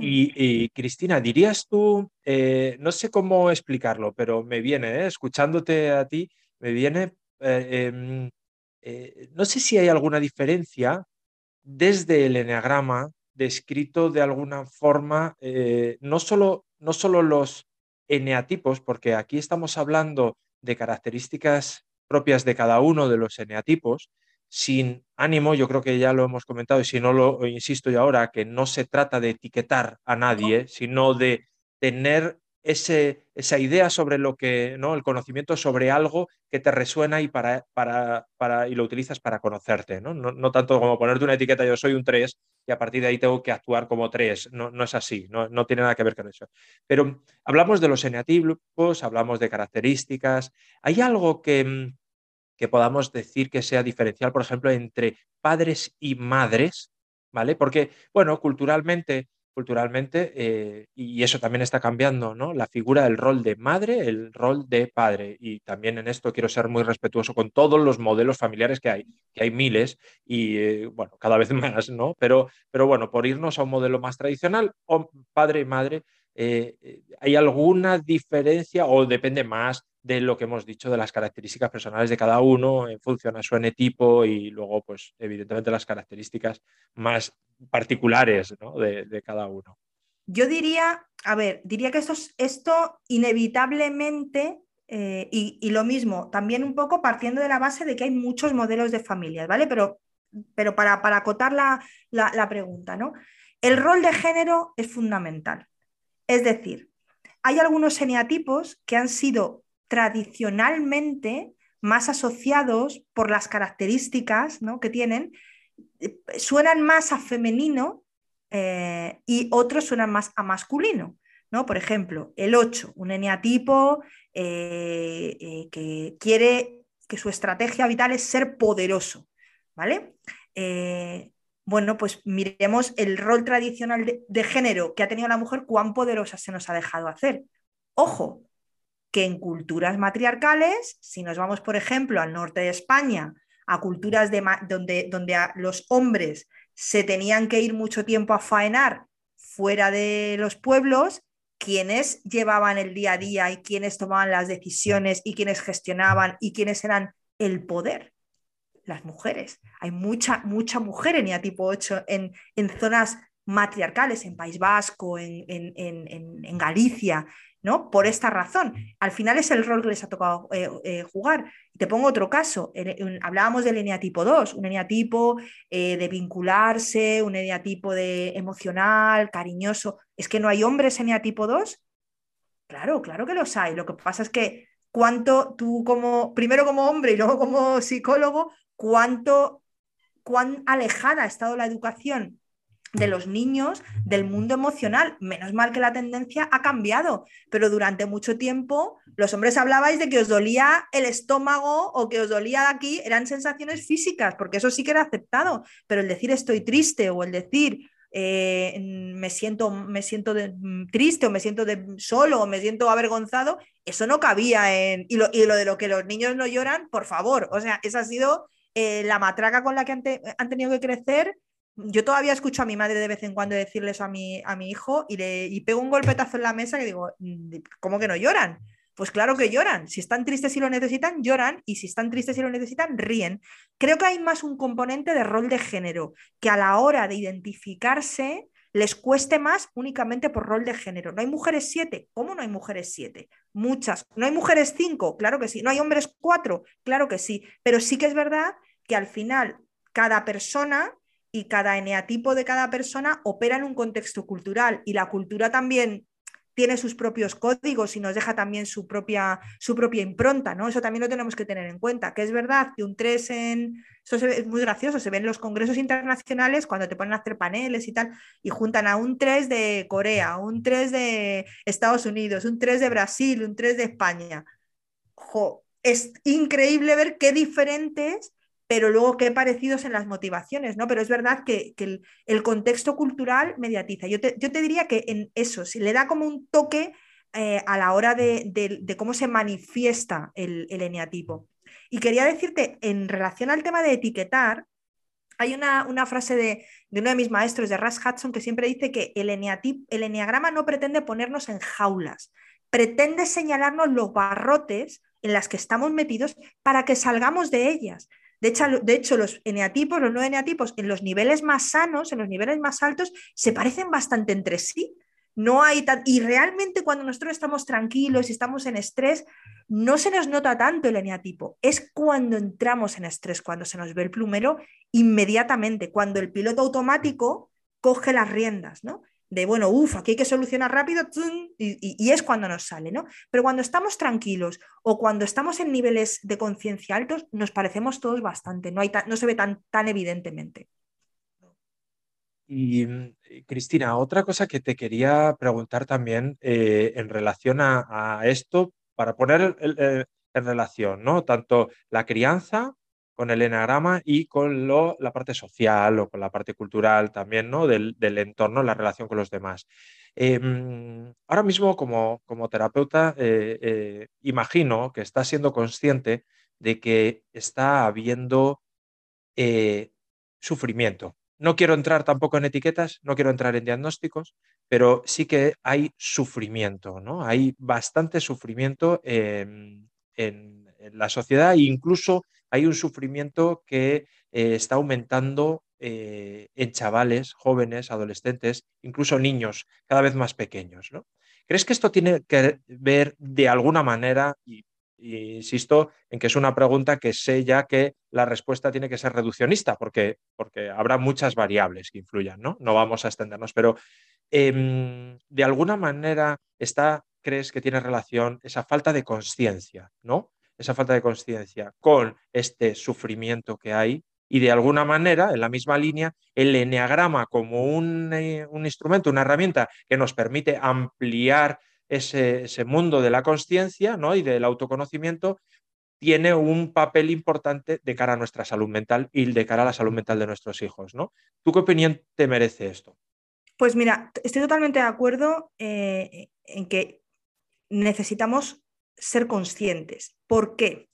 Y, Cristina, dirías tú, eh, no sé cómo explicarlo, pero me viene, eh, escuchándote a ti, me viene, eh, em, no sé si hay alguna diferencia desde el eneagrama descrito de alguna forma, no, solo, no solo los eneatipos, porque aquí estamos hablando de características propias de cada uno de los eneatipos, sin ánimo, yo creo que ya lo hemos comentado y si no lo insisto yo ahora, que no se trata de etiquetar a nadie, sino de tener ese, esa idea sobre lo que, ¿no? El conocimiento sobre algo que te resuena y, para, para, para y lo utilizas para conocerte, ¿no? ¿no? tanto como ponerte una etiqueta, yo soy un 3 y a partir de ahí tengo que actuar como 3, no, no es así, no, no, tiene nada que ver con eso. Pero hablamos de los eneatipos, hablamos de características, hay algo que, mm, que podamos decir que sea diferencial, por ejemplo, entre padres y madres, ¿vale? Porque, bueno, culturalmente, culturalmente, eh, y eso también está cambiando, ¿no? La figura del rol de madre, el rol de padre. Y también en esto quiero ser muy respetuoso con todos los modelos familiares que hay, que hay miles y, eh, bueno, cada vez más, ¿no? Pero, pero bueno, por irnos a un modelo más tradicional, padre y madre, eh, ¿hay alguna diferencia o depende más de lo que hemos dicho de las características personales de cada uno en función a su N-tipo y luego, pues, evidentemente las características más particulares de, cada uno? Yo diría, a ver, diría que esto, inevitablemente, eh, y, lo mismo, también un poco partiendo de la base de que hay muchos modelos de familias, ¿vale? Pero, pero para, para acotar la, la pregunta, ¿no? El rol de género es fundamental. Es decir, hay algunos eneatipos que han sido tradicionalmente más asociados por las características que tienen, eh, suenan más a femenino eh, y otros suenan más a masculino. ¿no? Por ejemplo, el 8, un eneatipo eh, que quiere que su estrategia vital es ser poderoso. ¿vale? Bueno, pues miremos el rol tradicional de, género que ha tenido la mujer, cuán poderosa se nos ha dejado hacer. Ojo, que en culturas matriarcales, si nos vamos, por ejemplo, al norte de España, a culturas de, donde, donde los hombres se tenían que ir mucho tiempo a faenar fuera de los pueblos, quienes llevaban el día a día y quienes tomaban las decisiones y quienes gestionaban y quienes eran el poder las mujeres. Hay mucha, mucha mujer en tipo 8 en, en zonas matriarcales, en País Vasco, en, en, Galicia, ¿no? Por esta razón. Al final es el rol que les ha tocado eh, eh, jugar. Te pongo otro caso. hablábamos del eneatipo 2, un eneatipo eh, de vincularse, un eneatipo de emocional, cariñoso. ¿Es que no hay hombres eneatipo 2? Claro, claro que los hay. Lo que pasa es que cuánto tú como, primero como hombre y luego como psicólogo, cuánto, cuán alejada ha estado la educación de los niños del mundo emocional. Menos mal que la tendencia ha cambiado, pero durante mucho tiempo los hombres hablabais de que os dolía el estómago o que os dolía aquí, eran sensaciones físicas, porque eso sí que era aceptado, pero el decir estoy triste o el decir eh, me siento, me siento triste o me siento solo o me siento avergonzado, eso no cabía en... Y lo, y lo de lo que los niños no lloran, por favor, o sea, esa ha sido eh, la matraca con la que han, tenido que crecer. Yo todavía escucho a mi madre de vez en cuando decirles a mi, a mi hijo y le y pego un golpetazo en la mesa que digo, mm, ¿cómo que no lloran? Pues claro que lloran. Si están tristes y lo necesitan, lloran. Y si están tristes y lo necesitan, ríen. Creo que hay más un componente de rol de género, que a la hora de identificarse les cueste más únicamente por rol de género. ¿No hay mujeres siete? ¿Cómo no hay mujeres siete? Muchas. ¿No hay mujeres cinco? Claro que sí. ¿No hay hombres cuatro? Claro que sí. Pero sí que es verdad que al final cada persona y cada eneatipo de cada persona opera en un contexto cultural y la cultura también tiene sus propios códigos y nos deja también su propia, su propia impronta, ¿no? Eso también lo tenemos que tener en cuenta, que es verdad que un 3 en... Eso es muy gracioso, se ven en los congresos internacionales cuando te ponen a hacer paneles y tal, y juntan a un 3 de Corea, un 3 de Estados Unidos, un 3 de Brasil, un 3 de España. es increíble ver qué diferentes pero luego qué parecidos en las motivaciones, ¿no? Pero es verdad que, el, contexto cultural mediatiza. Yo te, diría que en eso, si le da como un toque eh, a la hora de, cómo se manifiesta el, eneatipo. Y quería decirte, en relación al tema de etiquetar, hay una, frase de, uno de mis maestros, de Russ Hudson, que siempre dice que el, el eneagrama no pretende ponernos en jaulas, pretende señalarnos los barrotes en las que estamos metidos para que salgamos de ellas. De hecho, de hecho, los eneatipos, los no eneatipos, en los niveles más sanos, en los niveles más altos, se parecen bastante entre sí. No hay y realmente cuando nosotros estamos tranquilos y estamos en estrés, no se nos nota tanto el eneatipo. Es cuando entramos en estrés, cuando se nos ve el plumero, inmediatamente, cuando el piloto automático coge las riendas, ¿no? De, bueno, uff, aquí hay que solucionar rápido, y, es cuando nos sale, ¿no? Pero cuando estamos tranquilos o cuando estamos en niveles de conciencia altos, nos parecemos todos bastante, no, hay no se ve tan, tan evidentemente. Y mm, Cristina, otra cosa que te quería preguntar también eh, en relación a, esto, para poner en relación, ¿no? Tanto la crianza con el enagrama y con la parte social o con la parte cultural también. Del, entorno, la relación con los demás. Em, ahora mismo, como, terapeuta, eh, eh, imagino que está siendo consciente de que está habiendo eh, sufrimiento. No quiero entrar tampoco en etiquetas, no quiero entrar en diagnósticos, pero sí que hay sufrimiento, ¿no? Hay bastante sufrimiento en, la sociedad incluso hay un sufrimiento que eh, está aumentando eh, en chavales, jóvenes, adolescentes, incluso niños cada vez más pequeños. ¿no? ¿Crees que esto tiene que ver de alguna manera, y, insisto en que es una pregunta que sé ya que la respuesta tiene que ser reduccionista, porque, porque habrá muchas variables que influyan, ¿no? No vamos a extendernos, pero em, de alguna manera está, crees que tiene relación esa falta de conciencia, ¿no? Esa falta de conciencia con este sufrimiento que hay y de alguna manera, en la misma línea, el eneagrama como un, eh, instrumento, una herramienta que nos permite ampliar ese, mundo de la conciencia ¿no? y del autoconocimiento, tiene un papel importante de cara a nuestra salud mental y de cara a la salud mental de nuestros hijos. ¿no? ¿Tú qué opinión te merece esto? Pues mira, estoy totalmente de acuerdo eh, en que necesitamos ser conscientes. ¿Por qué?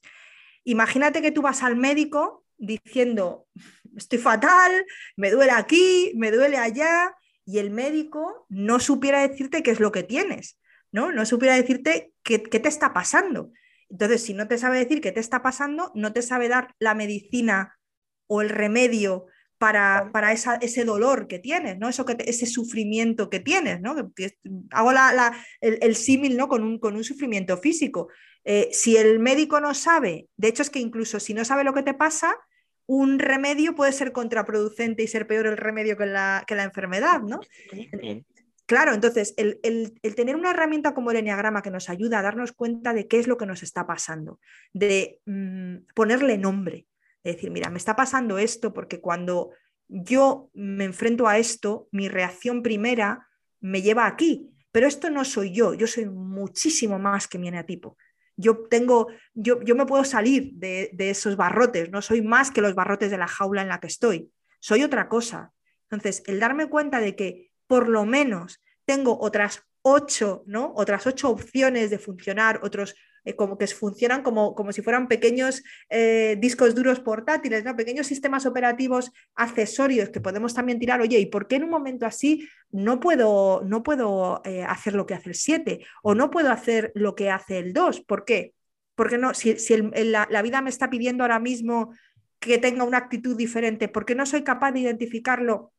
Imagínate que tú vas al médico diciendo, estoy fatal, me duele aquí, me duele allá, y el médico no supiera decirte qué es lo que tienes, ¿no? No supiera decirte qué, qué te está pasando. Entonces, si no te sabe decir qué te está pasando, no te sabe dar la medicina o el remedio para, para ese dolor que tienes, ¿no? Eso que ese sufrimiento que tienes, ¿no? hago el, símil ¿no? con, un, con un sufrimiento físico. Eh, si el médico no sabe, de hecho es que incluso si no sabe lo que te pasa, un remedio puede ser contraproducente y ser peor el remedio que la, que la enfermedad, ¿no? Claro, entonces el, tener una herramienta como el enneagrama que nos ayuda a darnos cuenta de qué es lo que nos está pasando, de mm, ponerle nombre, decir, mira, me está pasando esto porque cuando yo me enfrento a esto, mi reacción primera me lleva aquí, pero esto no soy yo, yo soy muchísimo más que mi eneatipo. Yo tengo, yo, yo me puedo salir de, de, esos barrotes, no soy más que los barrotes de la jaula en la que estoy, soy otra cosa. Entonces, el darme cuenta de que por lo menos tengo otras ocho, ¿no? Otras ocho opciones de funcionar, otros eh, como que funcionan como, como si fueran pequeños eh, discos duros portátiles, pequeños sistemas operativos accesorios que podemos también tirar. Oye, ¿y por qué en un momento así no puedo, no puedo hacer lo que hace el 7 o no puedo hacer lo que hace el 2? ¿Por qué? Porque no, si, la, la vida me está pidiendo ahora mismo que tenga una actitud diferente, ¿por qué no soy capaz de identificarlo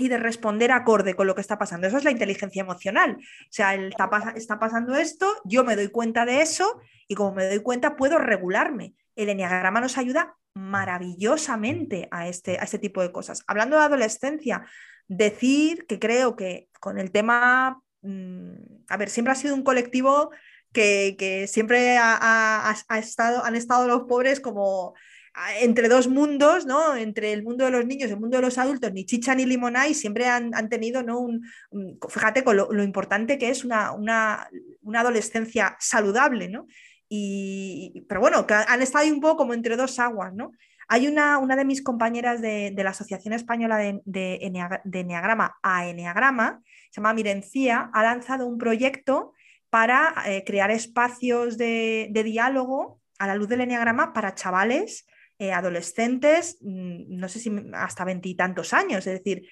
y de responder acorde con lo que está pasando. Eso es la inteligencia emocional. O sea, está, está, pasando esto, yo me doy cuenta de eso y como me doy cuenta puedo regularme. El enneagrama nos ayuda maravillosamente a este, a este tipo de cosas. Hablando de adolescencia, decir que creo que con el tema, mm, a ver, siempre ha sido un colectivo que, siempre ha, estado, han estado los pobres como entre dos mundos, ¿no? Entre el mundo de los niños y el mundo de los adultos, ni chicha ni limonada, y siempre han, tenido, ¿no? Un, fíjate con lo, importante que es una, adolescencia saludable, ¿no? Y, pero bueno, han estado ahí un poco como entre dos aguas, ¿no? Hay una, una de mis compañeras de, la Asociación Española de, de, Enneagrama a Enneagrama, se llama Mirencía, ha lanzado un proyecto para eh, crear espacios de, de diálogo a la luz del Enneagrama para chavales eh, adolescentes, mm, no sé si hasta veintitantos años, es decir,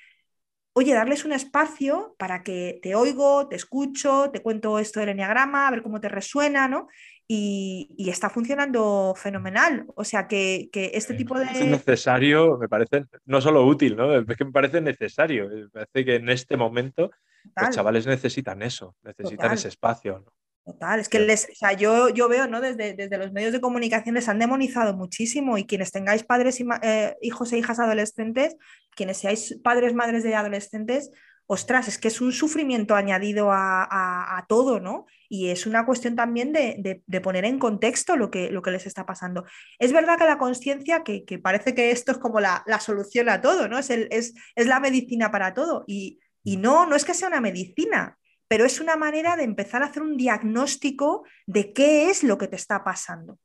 oye, darles un espacio para que te oigo, te escucho, te cuento esto del enneagrama, a ver cómo te resuena, ¿no? Y, está funcionando fenomenal. O sea, que, este tipo de... Es necesario, me parece, no solo útil, ¿no? Es que me parece necesario. Me parece que en este momento los chavales necesitan eso, necesitan ese espacio. ¿no? Total, es que les, o sea, yo, yo veo, ¿no? Desde, desde, los medios de comunicación les han demonizado muchísimo y quienes tengáis padres, y, eh, hijos e hijas adolescentes, quienes seáis padres, madres de adolescentes, ostras, es que es un sufrimiento añadido a, todo, ¿no? Y es una cuestión también de, poner en contexto lo que, lo que, les está pasando. Es verdad que la conciencia, que, parece que esto es como la, solución a todo, ¿no? Es, es, es, la medicina para todo. Y, y no, no es que sea una medicina, pero es una manera de empezar a hacer un diagnóstico de qué es lo que te está pasando.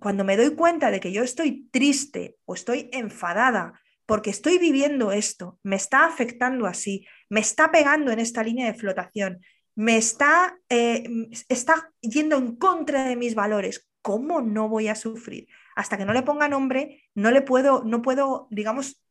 Cuando me doy cuenta de que yo estoy triste o estoy enfadada porque estoy viviendo esto, me está afectando así, me está pegando en esta línea de flotación, me está, eh, está yendo en contra de mis valores, ¿cómo no voy a sufrir? Hasta que no le ponga nombre, no le puedo, no puedo, digamos,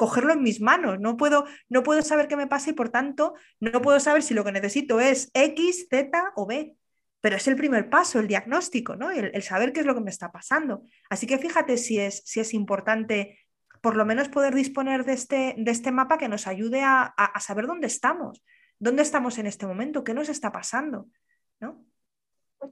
cogerlo en mis manos. No puedo, no puedo saber qué me pasa y por tanto no puedo saber si lo que necesito es X, Z o B. Pero es el primer paso, el diagnóstico, ¿no? El, saber qué es lo que me está pasando. Así que fíjate si es, si es importante por lo menos poder disponer de este, de este mapa que nos ayude a, saber dónde estamos, dónde estamos en este momento, qué nos está pasando, ¿no?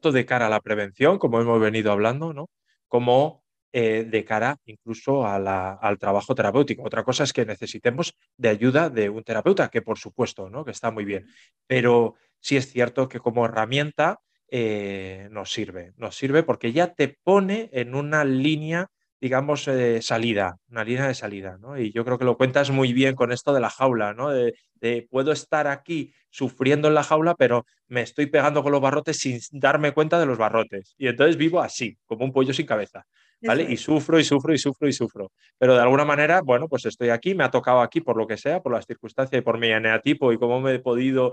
De cara a la prevención, como hemos venido hablando, ¿no? Como eh, de cara incluso al trabajo terapéutico. Otra cosa es que necesitemos de ayuda de un terapeuta, que por supuesto, ¿no? que está muy bien, pero sí es cierto que como herramienta eh, nos sirve, nos sirve porque ya te pone en una línea digamos, de salida, una línea de salida, ¿no? Y yo creo que lo cuentas muy bien con esto de la jaula, ¿no? De, de, puedo estar aquí sufriendo en la jaula, pero me estoy pegando con los barrotes sin darme cuenta de los barrotes. Y entonces vivo así, como un pollo sin cabeza. Y sufro y sufro y sufro y sufro. Pero de alguna manera, bueno, pues estoy aquí, me ha tocado aquí por lo que sea, por las circunstancias y por mi eneatipo y cómo me he podido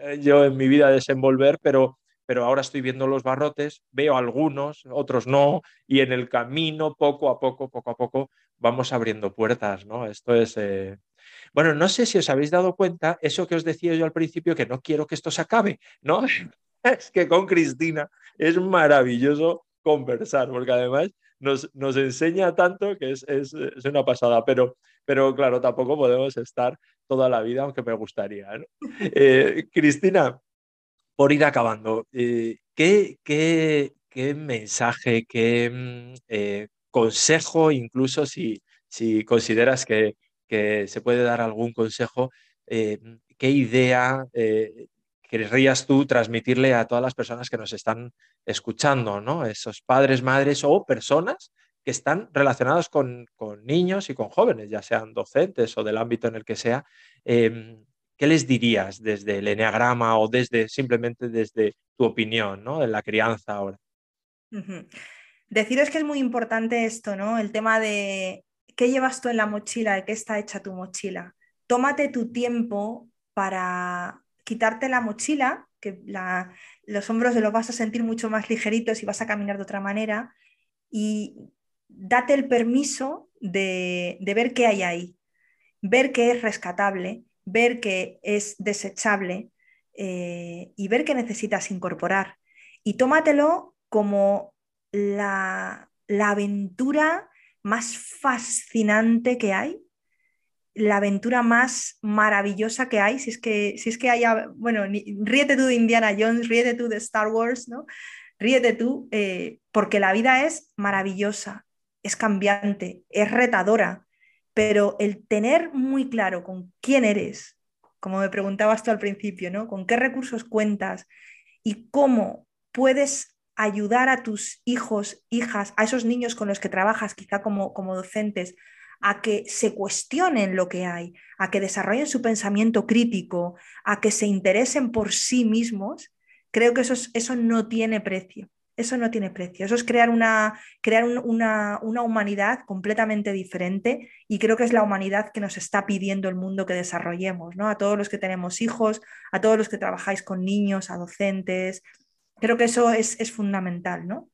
eh, yo en mi vida desenvolver, pero, pero ahora estoy viendo los barrotes, veo algunos, otros no, y en el camino, poco a poco, poco a poco, vamos abriendo puertas, ¿no? Esto es... Eh, bueno, no sé si os habéis dado cuenta, eso que os decía yo al principio, que no quiero que esto se acabe, ¿no? es que con Cristina es maravilloso conversar, porque además nos, nos enseña tanto que es, es, es, una pasada, pero, pero claro, tampoco podemos estar toda la vida, aunque me gustaría. Eh, Cristina, por ir acabando, eh, ¿qué, qué, qué, mensaje, qué mm, eh, consejo, incluso si, si consideras que, que, se puede dar algún consejo, qué idea querrías tú transmitirle a todas las personas que nos están escuchando, ¿no? Esos padres, madres o personas que están relacionados con, niños y con jóvenes, ya sean docentes o del ámbito en el que sea. Em, ¿Qué les dirías desde el eneagrama o desde simplemente desde tu opinión, ¿no? En la crianza ahora. Deciros que es muy importante esto, ¿no? El tema de qué llevas tú en la mochila, de qué está hecha tu mochila. Tómate tu tiempo para quitarte la mochila, que los hombros los vas a sentir mucho más ligeritos y vas a caminar de otra manera. Y date el permiso de, ver qué hay ahí, ver qué es rescatable, ver qué es desechable eh, y ver qué necesitas incorporar. Y tómatelo como la, la aventura más fascinante que hay, la aventura más maravillosa que hay, si es que, si es que haya, bueno, ríete tú de Indiana Jones, ríete tú de Star Wars, ¿no? Ríete tú, eh, porque la vida es maravillosa, es cambiante, es retadora, pero el tener muy claro con quién eres, como me preguntabas tú al principio, ¿no? Con qué recursos cuentas y cómo puedes ayudar a tus hijos, hijas, a esos niños con los que trabajas, quizá como, como docentes, a que se cuestionen lo que hay, a que desarrollen su pensamiento crítico, a que se interesen por sí mismos, creo que eso, eso no tiene precio. Eso no tiene precio. Eso es crear, una, crear una, una, humanidad completamente diferente y creo que es la humanidad que nos está pidiendo el mundo que desarrollemos, ¿no? A todos los que tenemos hijos, a todos los que trabajáis con niños, a docentes. Creo que eso es, es fundamental, ¿no?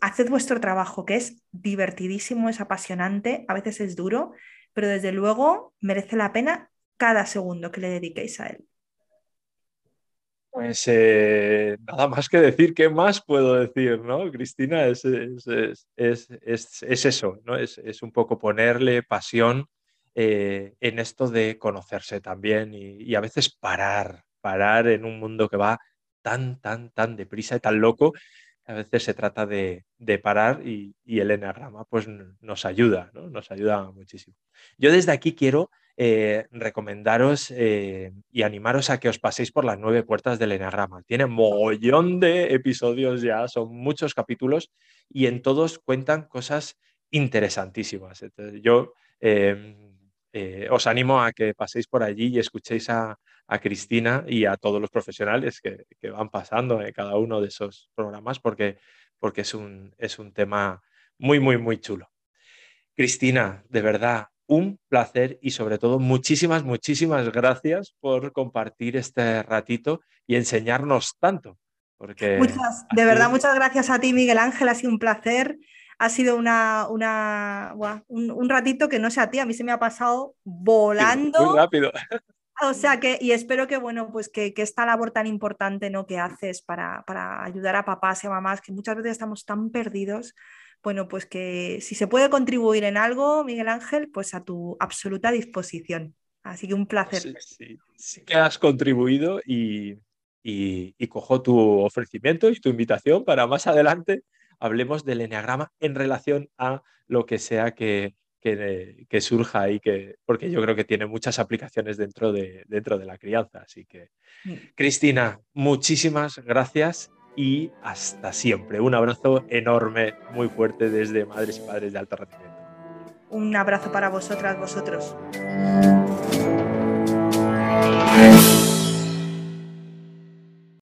Haced vuestro trabajo, que es divertidísimo, es apasionante, a veces es duro, pero desde luego merece la pena cada segundo que le dediquéis a él. Pues eh, nada más que decir, ¿qué más puedo decir, no? Cristina, es, eso, ¿no? Es, un poco ponerle pasión eh, en esto de conocerse también y, a veces parar, parar en un mundo que va tan, tan, tan deprisa y tan loco. A veces se trata de, parar y, el enagrama pues nos ayuda, ¿no? Nos ayuda muchísimo. Yo desde aquí quiero eh, recomendaros eh, y animaros a que os paséis por las nueve puertas del Enneagrama. Tiene mogollón de episodios ya, son muchos capítulos y en todos cuentan cosas interesantísimas. Entonces, yo eh, os animo a que paséis por allí y escuchéis a, Cristina y a todos los profesionales que, van pasando en cada uno de esos programas porque, porque es, un, es un tema muy, muy, muy chulo. Cristina, de verdad, un placer y sobre todo muchísimas, muchísimas gracias por compartir este ratito y enseñarnos tanto. Porque muchas, de verdad, muchas gracias a ti, Miguel Ángel, ha sido un placer. Ha sido una, una un, ratito que no sé a ti, a mí se me ha pasado volando. Muy rápido. O sea que, y espero que, bueno, pues que, esta labor tan importante ¿no? que haces para, para ayudar a papás y a mamás, que muchas veces estamos tan perdidos, bueno, pues que si se puede contribuir en algo, Miguel Ángel, pues a tu absoluta disposición. Así que un placer. Sí, sí, que has contribuido y, cojo tu ofrecimiento y tu invitación para más adelante hablemos del enneagrama en relación a lo que sea que, que, surja y que, porque yo creo que tiene muchas aplicaciones dentro de, dentro de la crianza. Así que, mm. Cristina, muchísimas gracias y hasta siempre. Un abrazo enorme, muy fuerte desde Madres y Padres de Alto Rendimiento. Un abrazo para vosotras, vosotros.